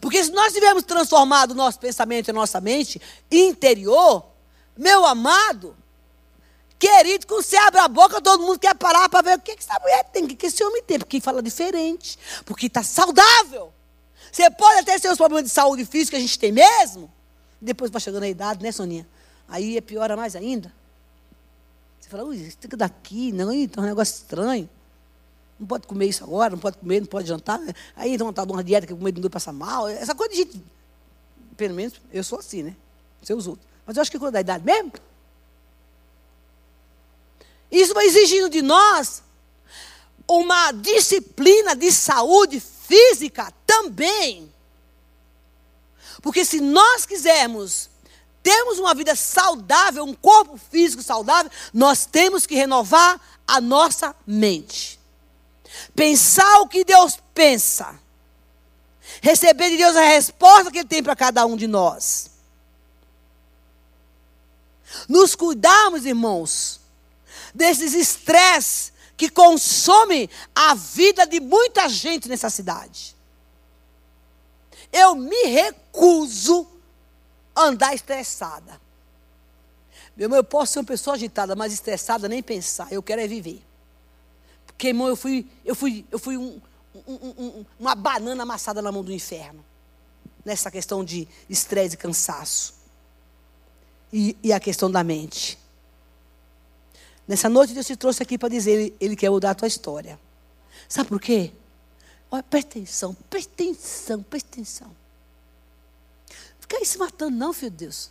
Porque se nós tivermos transformado o nosso pensamento e a nossa mente interior, meu amado, Querido, quando você abre a boca, todo mundo quer parar para ver o que, que essa mulher tem, o que, esse homem tem, porque fala diferente, porque está saudável. Você pode até ter os problemas de saúde física a gente tem mesmo, depois vai chegando a idade, né, Soninha? Aí é piora mais ainda. Você fala, ui, isso que daqui, não, então é um negócio estranho. Não pode comer isso agora, não pode comer, não pode jantar. Aí então está uma dieta que comer não passa mal. Essa coisa de gente. Pelo menos eu sou assim, né? Seus outros. Mas eu acho que quando da idade mesmo, isso vai exigindo de nós uma disciplina de saúde física também. Porque se nós quisermos termos uma vida saudável, um corpo físico saudável, nós temos que renovar a nossa mente. Pensar o que Deus pensa. Receber de Deus a resposta que Ele tem para cada um de nós. Nos cuidarmos, irmãos, desses estresses que consomem a vida de muita gente nessa cidade. Eu me recuso a andar estressada. Meu irmão, eu posso ser uma pessoa agitada, mas estressada nem pensar. Eu quero é viver. Porque, irmão, eu fui, eu fui, eu fui um, um, um, uma banana amassada na mão do inferno. Nessa questão de estresse e cansaço. E, e, a questão da mente. Nessa noite Deus te trouxe aqui para dizer, ele, ele quer mudar a tua história. Sabe por quê? Olha, presta atenção, presta atenção, presta atenção. Fica aí se matando, não, filho de Deus.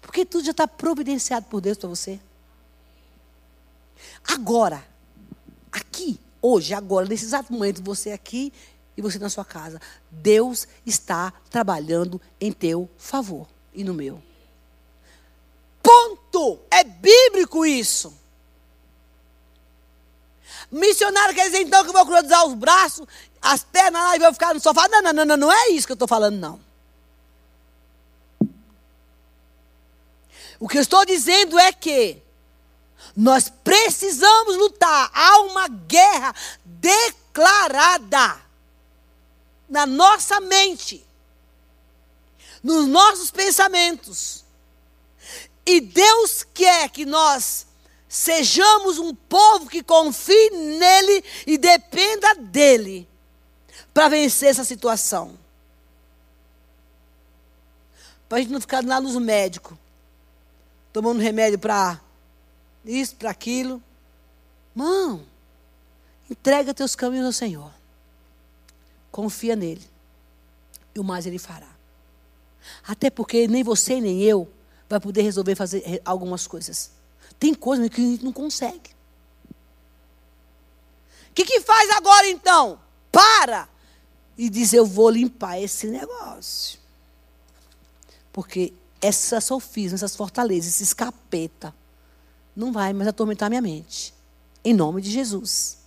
Porque tudo já está providenciado por Deus para você. Agora, aqui, hoje, agora, nesse exato momento, você aqui e você na sua casa, Deus está trabalhando em teu favor e no meu. É bíblico isso. Missionário quer dizer então que eu vou cruzar os braços, as pernas lá e vou ficar no sofá. Não, não, não, não, não é isso que eu estou falando, não. O que eu estou dizendo é que nós precisamos lutar. Há uma guerra declarada na nossa mente, nos nossos pensamentos. E Deus quer que nós sejamos um povo que confie nele e dependa dele para vencer essa situação. Para a gente não ficar lá nos médicos, tomando remédio para isso, para aquilo. Mão, entrega teus caminhos ao Senhor. Confia nele. E o mais ele fará. Até porque nem você nem eu vai poder resolver fazer algumas coisas. Tem coisas que a gente não consegue. O que, que faz agora então? Para e diz: Eu vou limpar esse negócio. Porque essa sofisma, essas fortalezas, esse escapeta, não vai mais atormentar minha mente. Em nome de Jesus.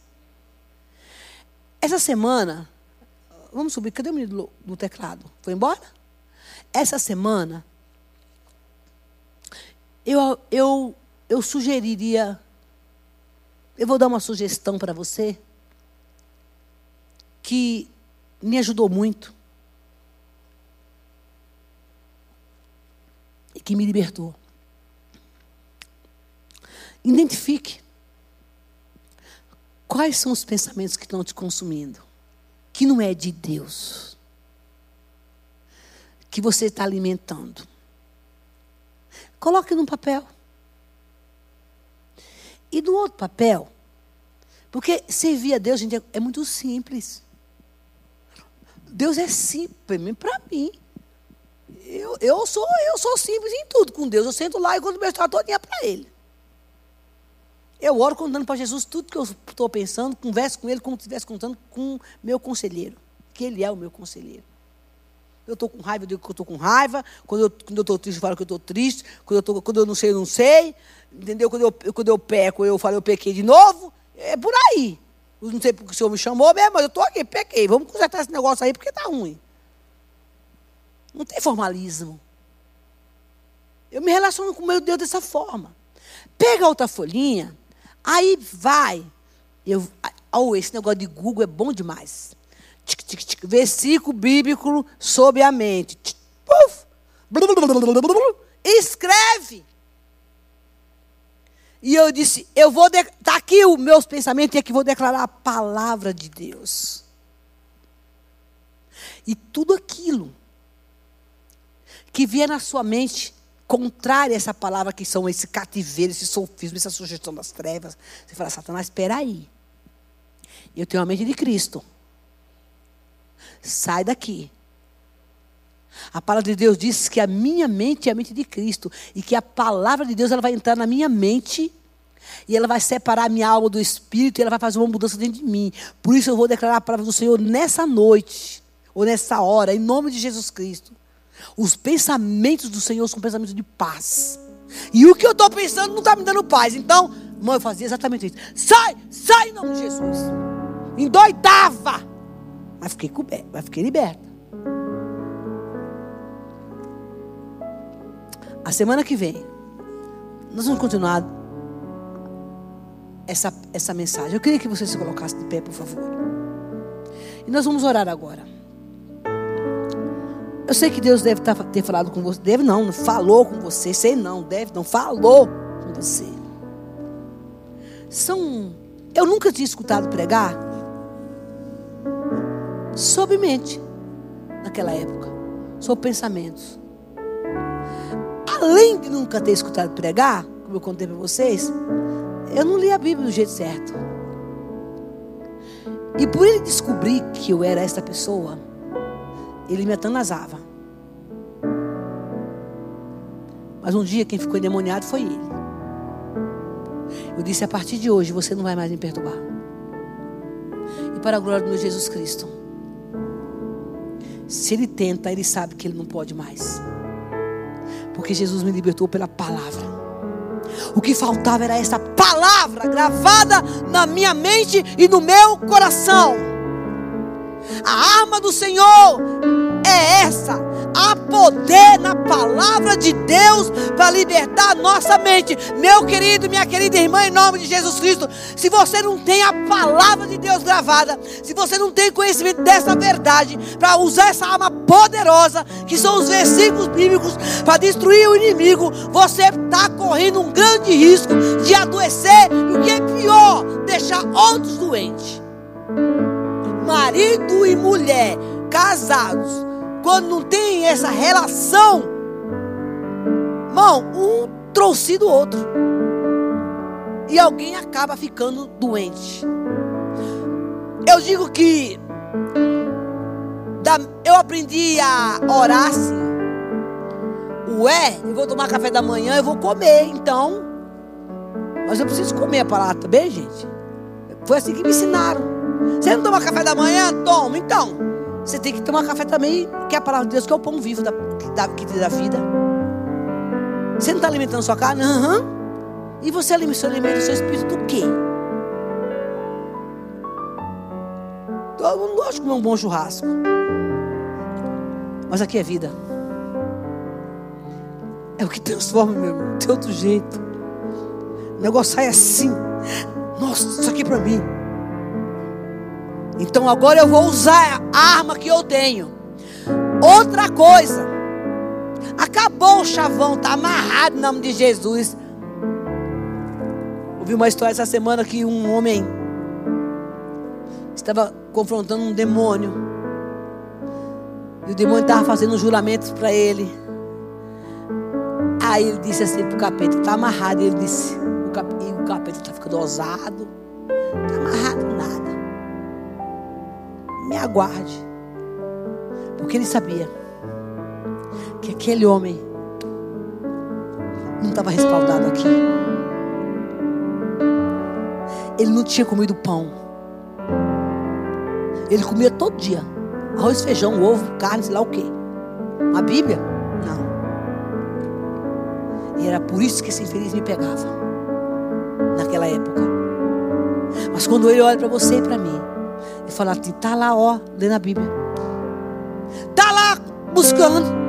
Essa semana, vamos subir, cadê o menino do teclado? Foi embora? Essa semana, eu, eu eu sugeriria, eu vou dar uma sugestão para você, que me ajudou muito e que me libertou. Identifique quais são os pensamentos que estão te consumindo, que não é de Deus, que você está alimentando. Coloque no papel. E do outro papel, porque servir a Deus, gente, é muito simples. Deus é simples para mim. Eu, eu, sou, eu sou simples em tudo com Deus. Eu sento lá e conto minha história todinha para Ele. Eu oro contando para Jesus tudo que eu estou pensando, converso com Ele como se estivesse contando com meu conselheiro. Que Ele é o meu conselheiro. Eu estou com raiva, eu digo que eu estou com raiva. Quando eu estou triste, eu falo que eu estou triste. Quando eu, tô, quando eu não sei, eu não sei. Entendeu? Quando eu, quando eu peco, eu falo, eu pequei de novo. É por aí. Eu não sei porque o Senhor me chamou mesmo, mas eu estou aqui, pequei. Vamos consertar esse negócio aí porque está ruim. Não tem formalismo. Eu me relaciono com o meu Deus dessa forma. Pega outra folhinha, aí vai. Eu, oh, esse negócio de Google é bom demais. Tic, tic, tic, versículo bíblico sobre a mente. Puf, escreve. E eu disse: Eu vou. Está aqui os meus pensamentos e aqui vou declarar a palavra de Deus. E tudo aquilo que vier na sua mente, contrário a essa palavra que são esse cativeiro, esse sofismo, essa sugestão das trevas, você fala: Satanás, espera aí. Eu tenho a mente de Cristo. Sai daqui. A palavra de Deus diz que a minha mente é a mente de Cristo e que a palavra de Deus ela vai entrar na minha mente E ela vai separar minha alma do espírito e ela vai fazer uma mudança dentro de mim. Por isso eu vou declarar a palavra do Senhor nessa noite, ou nessa hora, em nome de Jesus Cristo. Os pensamentos do Senhor são pensamentos de paz. E o que eu estou pensando não está me dando paz. Então, irmão, eu fazia exatamente isso. Sai, sai em nome de Jesus. Endoidava. Mas fiquei coberta, mas fiquei liberta. A semana que vem, nós vamos continuar essa, essa mensagem. Eu queria que você se colocasse de pé, por favor. E nós vamos orar agora. Eu sei que Deus deve tá, ter falado com você. Deve não, falou com você. Sei não, deve não, falou com você. São. Eu nunca tinha escutado pregar sobre mente naquela época, sobre pensamentos. Além de nunca ter escutado pregar, como eu contei para vocês, eu não li a Bíblia do jeito certo. E por ele descobrir que eu era esta pessoa, ele me atanasava. Mas um dia quem ficou endemoniado foi ele. Eu disse: a partir de hoje você não vai mais me perturbar. E para a glória do meu Jesus Cristo, se ele tenta, ele sabe que ele não pode mais. Porque Jesus me libertou pela palavra. O que faltava era essa palavra gravada na minha mente e no meu coração. A arma do Senhor é essa Há poder na palavra de Deus para libertar nossa mente. Meu querido, minha querida irmã, em nome de Jesus Cristo, se você não tem a palavra de Deus gravada, se você não tem conhecimento dessa verdade, para usar essa arma poderosa, que são os versículos bíblicos, para destruir o inimigo, você está correndo um grande risco de adoecer e o que é pior, deixar outros doentes. Marido e mulher casados quando não tem essa relação, irmão, um trouxe do outro. E alguém acaba ficando doente. Eu digo que eu aprendi a orar assim. Ué, eu vou tomar café da manhã, eu vou comer, então. Mas eu preciso comer a palavra também, gente. Foi assim que me ensinaram. Você não toma café da manhã? Toma, então. Você tem que tomar café também, que é a palavra de Deus, que é o pão vivo da, que, te dá vida. Você não está alimentando sua carne? Aham. Uhum. E você alimenta, seu alimento, seu espírito do quê? Todo mundo gosta de comer um bom churrasco. Mas aqui é vida. É o que transforma, meu irmão. Tem outro jeito. O negócio sai assim. Nossa, isso aqui é para mim. Então agora eu vou usar a arma que eu tenho. Outra coisa. Acabou o chavão, está amarrado em nome de Jesus. Ouvi uma história essa semana que um homem estava confrontando um demônio. E o demônio estava fazendo juramentos para ele. Aí ele disse assim para o capeta: está amarrado. E ele disse: o capeta está ficando ousado. Me aguarde. Porque ele sabia que aquele homem não estava respaldado aqui. Ele não tinha comido pão. Ele comia todo dia arroz, feijão, ovo, carne, sei lá o quê. A Bíblia? Não. E era por isso que esse infeliz me pegava naquela época. Mas quando ele olha para você e para mim, e falar assim: está lá, ó, lendo a Bíblia. Está lá buscando.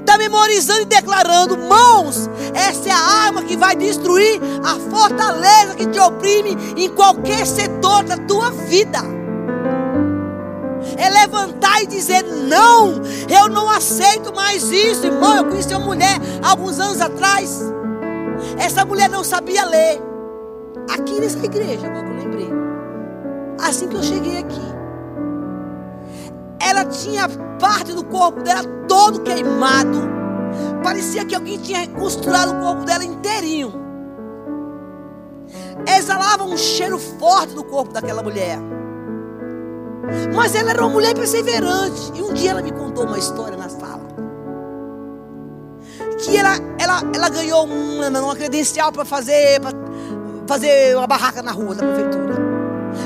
Está memorizando e declarando: mãos, essa é a arma que vai destruir a fortaleza que te oprime em qualquer setor da tua vida. É levantar e dizer: não, eu não aceito mais isso, irmão. Eu conheci uma mulher alguns anos atrás. Essa mulher não sabia ler. Aqui nessa igreja, agora eu lembrei assim que eu cheguei aqui. Ela tinha parte do corpo dela todo queimado. Parecia que alguém tinha costurado o corpo dela inteirinho. Exalava um cheiro forte do corpo daquela mulher. Mas ela era uma mulher perseverante. E um dia ela me contou uma história na sala. Que ela, ela, ela ganhou uma, uma credencial para fazer, fazer uma barraca na rua da prefeitura.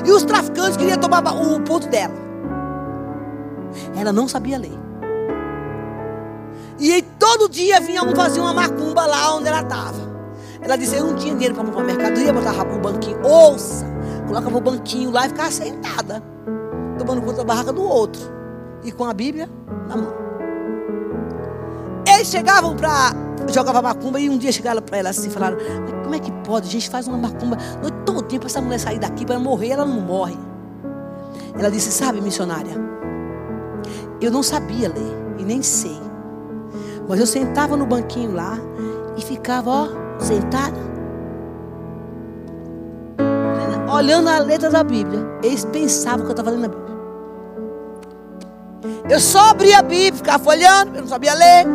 E os traficantes queriam tomar o ponto dela. Ela não sabia ler. E aí, todo dia vinha um fazer uma macumba lá onde ela estava. Ela disse: Eu não tinha dinheiro para comprar mercadoria, botava o banquinho. Ouça! Colocava o banquinho lá e ficava sentada, tomando conta da barraca do outro. E com a Bíblia na mão. Eles chegavam para. Jogava macumba e um dia chegaram para ela assim falaram: como é que pode? A gente faz uma macumba todo dia para essa mulher sair daqui, para morrer, ela não morre. Ela disse: Sabe, missionária, eu não sabia ler e nem sei. Mas eu sentava no banquinho lá e ficava, ó, sentada. Olhando a letra da Bíblia. Eles pensavam que eu estava lendo a Bíblia. Eu só abria a Bíblia, ficava folhando, eu não sabia ler.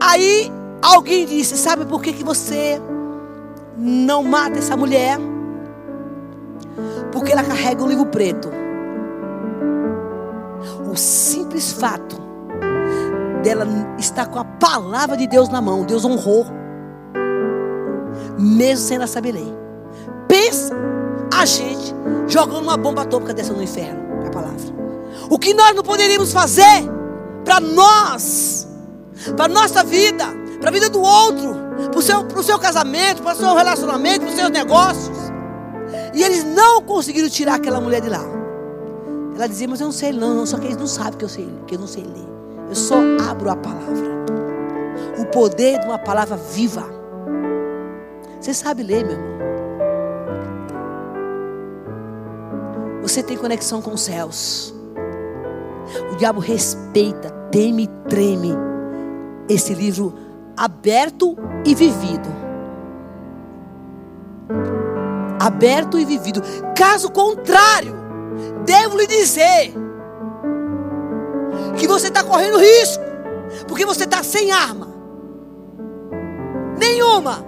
Aí alguém disse: Sabe por que, que você não mata essa mulher? Porque ela carrega um livro preto. O simples fato dela estar com a palavra de Deus na mão, Deus honrou, mesmo sem ela saber ler. Pensa a gente jogando uma bomba atômica dessa no inferno, a palavra. O que nós não poderíamos fazer para nós, para nossa vida, para a vida do outro, para o seu, seu casamento, para o seu relacionamento, para os seus negócios. E eles não conseguiram tirar aquela mulher de lá. Ela dizia, mas eu não sei não, só que eles não sabem que eu sei, que eu não sei ler. Eu só abro a palavra. O poder de uma palavra viva. Você sabe ler, meu irmão. Você tem conexão com os céus. O diabo respeita, teme e treme esse livro aberto e vivido. Aberto e vivido. Caso contrário, devo lhe dizer que você está correndo risco, porque você está sem arma nenhuma.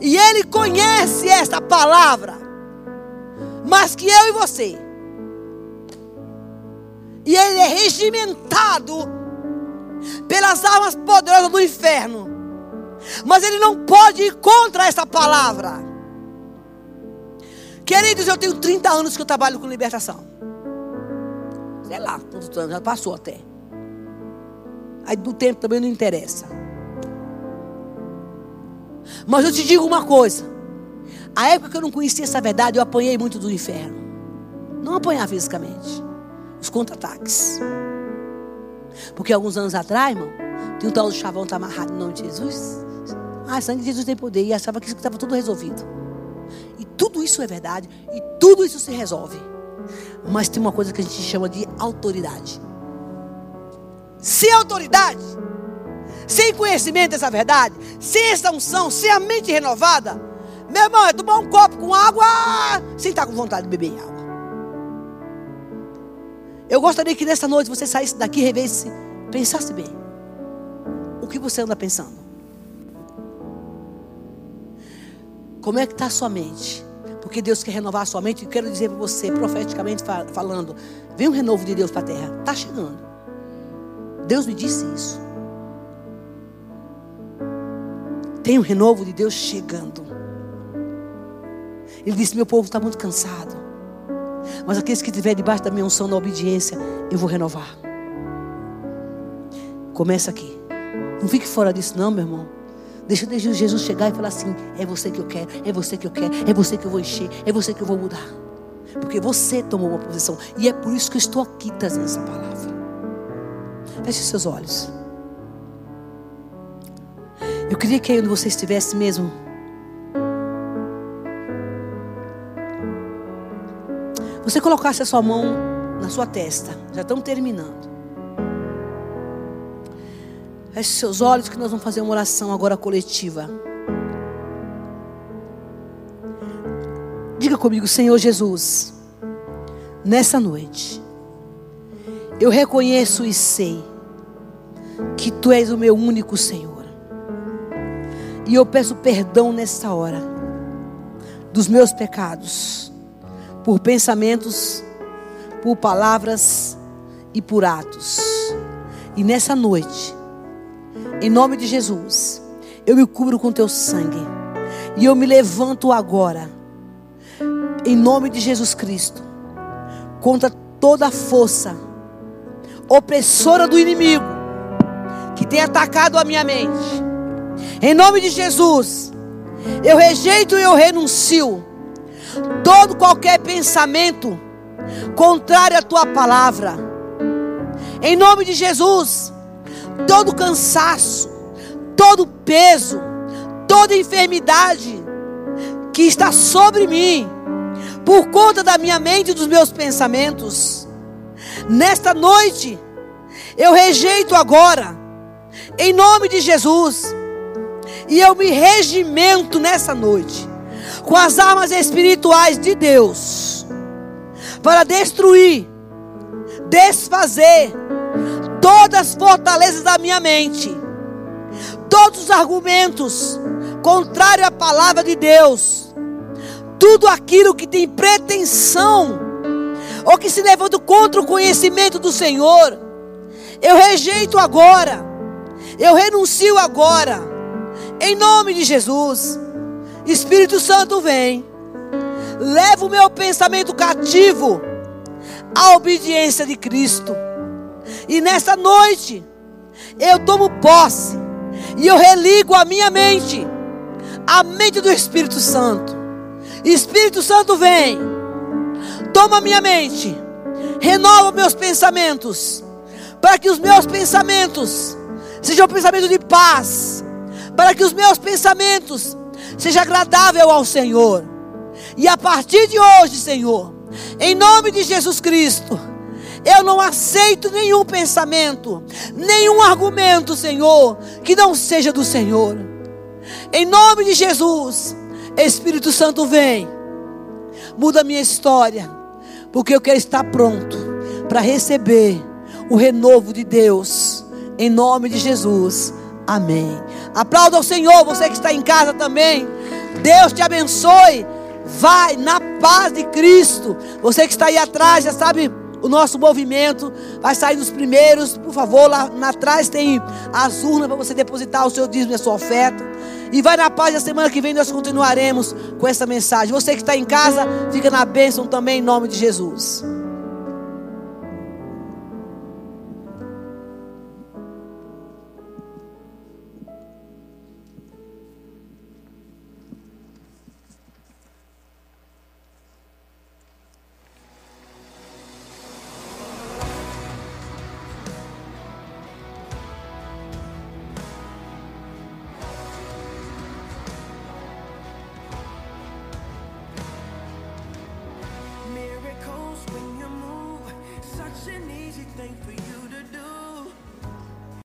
E ele conhece esta palavra, mais que eu e você. E ele é regimentado pelas armas poderosas do inferno. Mas ele não pode ir contra essa palavra. Queridos, eu tenho 30 anos que eu trabalho com libertação. Sei lá, quantos anos, já passou até. Aí do tempo também não interessa. Mas eu te digo uma coisa. A época que eu não conhecia essa verdade, eu apanhei muito do inferno. Não apanhar fisicamente. Os contra-ataques. Porque alguns anos atrás, irmão, tinha um tal do chavão tá amarrado no nome de Jesus. Ah, sangue de Jesus tem poder. E achava que estava tudo resolvido. E tudo isso é verdade. E tudo isso se resolve. Mas tem uma coisa que a gente chama de autoridade. Sem autoridade, sem conhecimento dessa verdade, sem essa unção, sem a mente renovada, meu irmão, é tomar um copo com água sem estar com vontade de beber água. Eu gostaria que nessa noite você saísse daqui revesse, pensasse bem. O que você anda pensando? Como é que está a sua mente? Porque Deus quer renovar a sua mente. E quero dizer para você, profeticamente falando, vem um renovo de Deus para a terra. Está chegando. Deus me disse isso. Tem um renovo de Deus chegando. Ele disse: Meu povo está muito cansado. Mas aqueles que estiverem debaixo da minha unção na obediência, eu vou renovar. Começa aqui. Não fique fora disso, não, meu irmão. Deixa Jesus chegar e falar assim: é você que eu quero, é você que eu quero, é você que eu vou encher, é você que eu vou mudar. Porque você tomou uma posição. E é por isso que eu estou aqui trazendo essa palavra. Feche seus olhos. Eu queria que aí onde você estivesse mesmo. Você colocasse a sua mão na sua testa. Já estamos terminando. Feche seus olhos que nós vamos fazer uma oração agora coletiva. Diga comigo, Senhor Jesus, nessa noite, eu reconheço e sei que Tu és o meu único Senhor. E eu peço perdão nesta hora dos meus pecados, por pensamentos, por palavras e por atos. E nessa noite, em nome de Jesus, eu me cubro com teu sangue. E eu me levanto agora, em nome de Jesus Cristo, contra toda a força opressora do inimigo que tem atacado a minha mente. Em nome de Jesus, eu rejeito e eu renuncio todo qualquer pensamento contrário à tua palavra. Em nome de Jesus, todo cansaço, todo peso, toda enfermidade que está sobre mim, por conta da minha mente e dos meus pensamentos, nesta noite, eu rejeito agora, em nome de Jesus, e eu me regimento nessa noite, com as armas espirituais de Deus, para destruir, desfazer todas as fortalezas da minha mente todos os argumentos contrários à palavra de Deus, tudo aquilo que tem pretensão ou que se levanta contra o conhecimento do Senhor, eu rejeito agora, eu renuncio agora, em nome de Jesus. Espírito Santo vem, leva o meu pensamento cativo à obediência de Cristo, e nesta noite eu tomo posse e eu religo a minha mente, a mente do Espírito Santo. Espírito Santo vem, toma minha mente, renova meus pensamentos, para que os meus pensamentos sejam pensamentos de paz, para que os meus pensamentos sejam agradáveis ao Senhor. E a partir de hoje, Senhor, em nome de Jesus Cristo, eu não aceito nenhum pensamento, nenhum argumento, Senhor, que não seja do Senhor. Em nome de Jesus, Espírito Santo vem, muda minha história, porque eu quero estar pronto para receber o renovo de Deus. Em nome de Jesus. Amém. Aplauda ao Senhor, você que está em casa também. Deus te abençoe. Vai na paz de Cristo. Você que está aí atrás, já sabe o nosso movimento vai sair nos primeiros. Por favor, lá, atrás tem as urnas para você depositar o seu dízimo e a sua oferta. E vai na paz, a semana que vem nós continuaremos com essa mensagem. Você que está em casa, fica na bênção também em nome de Jesus.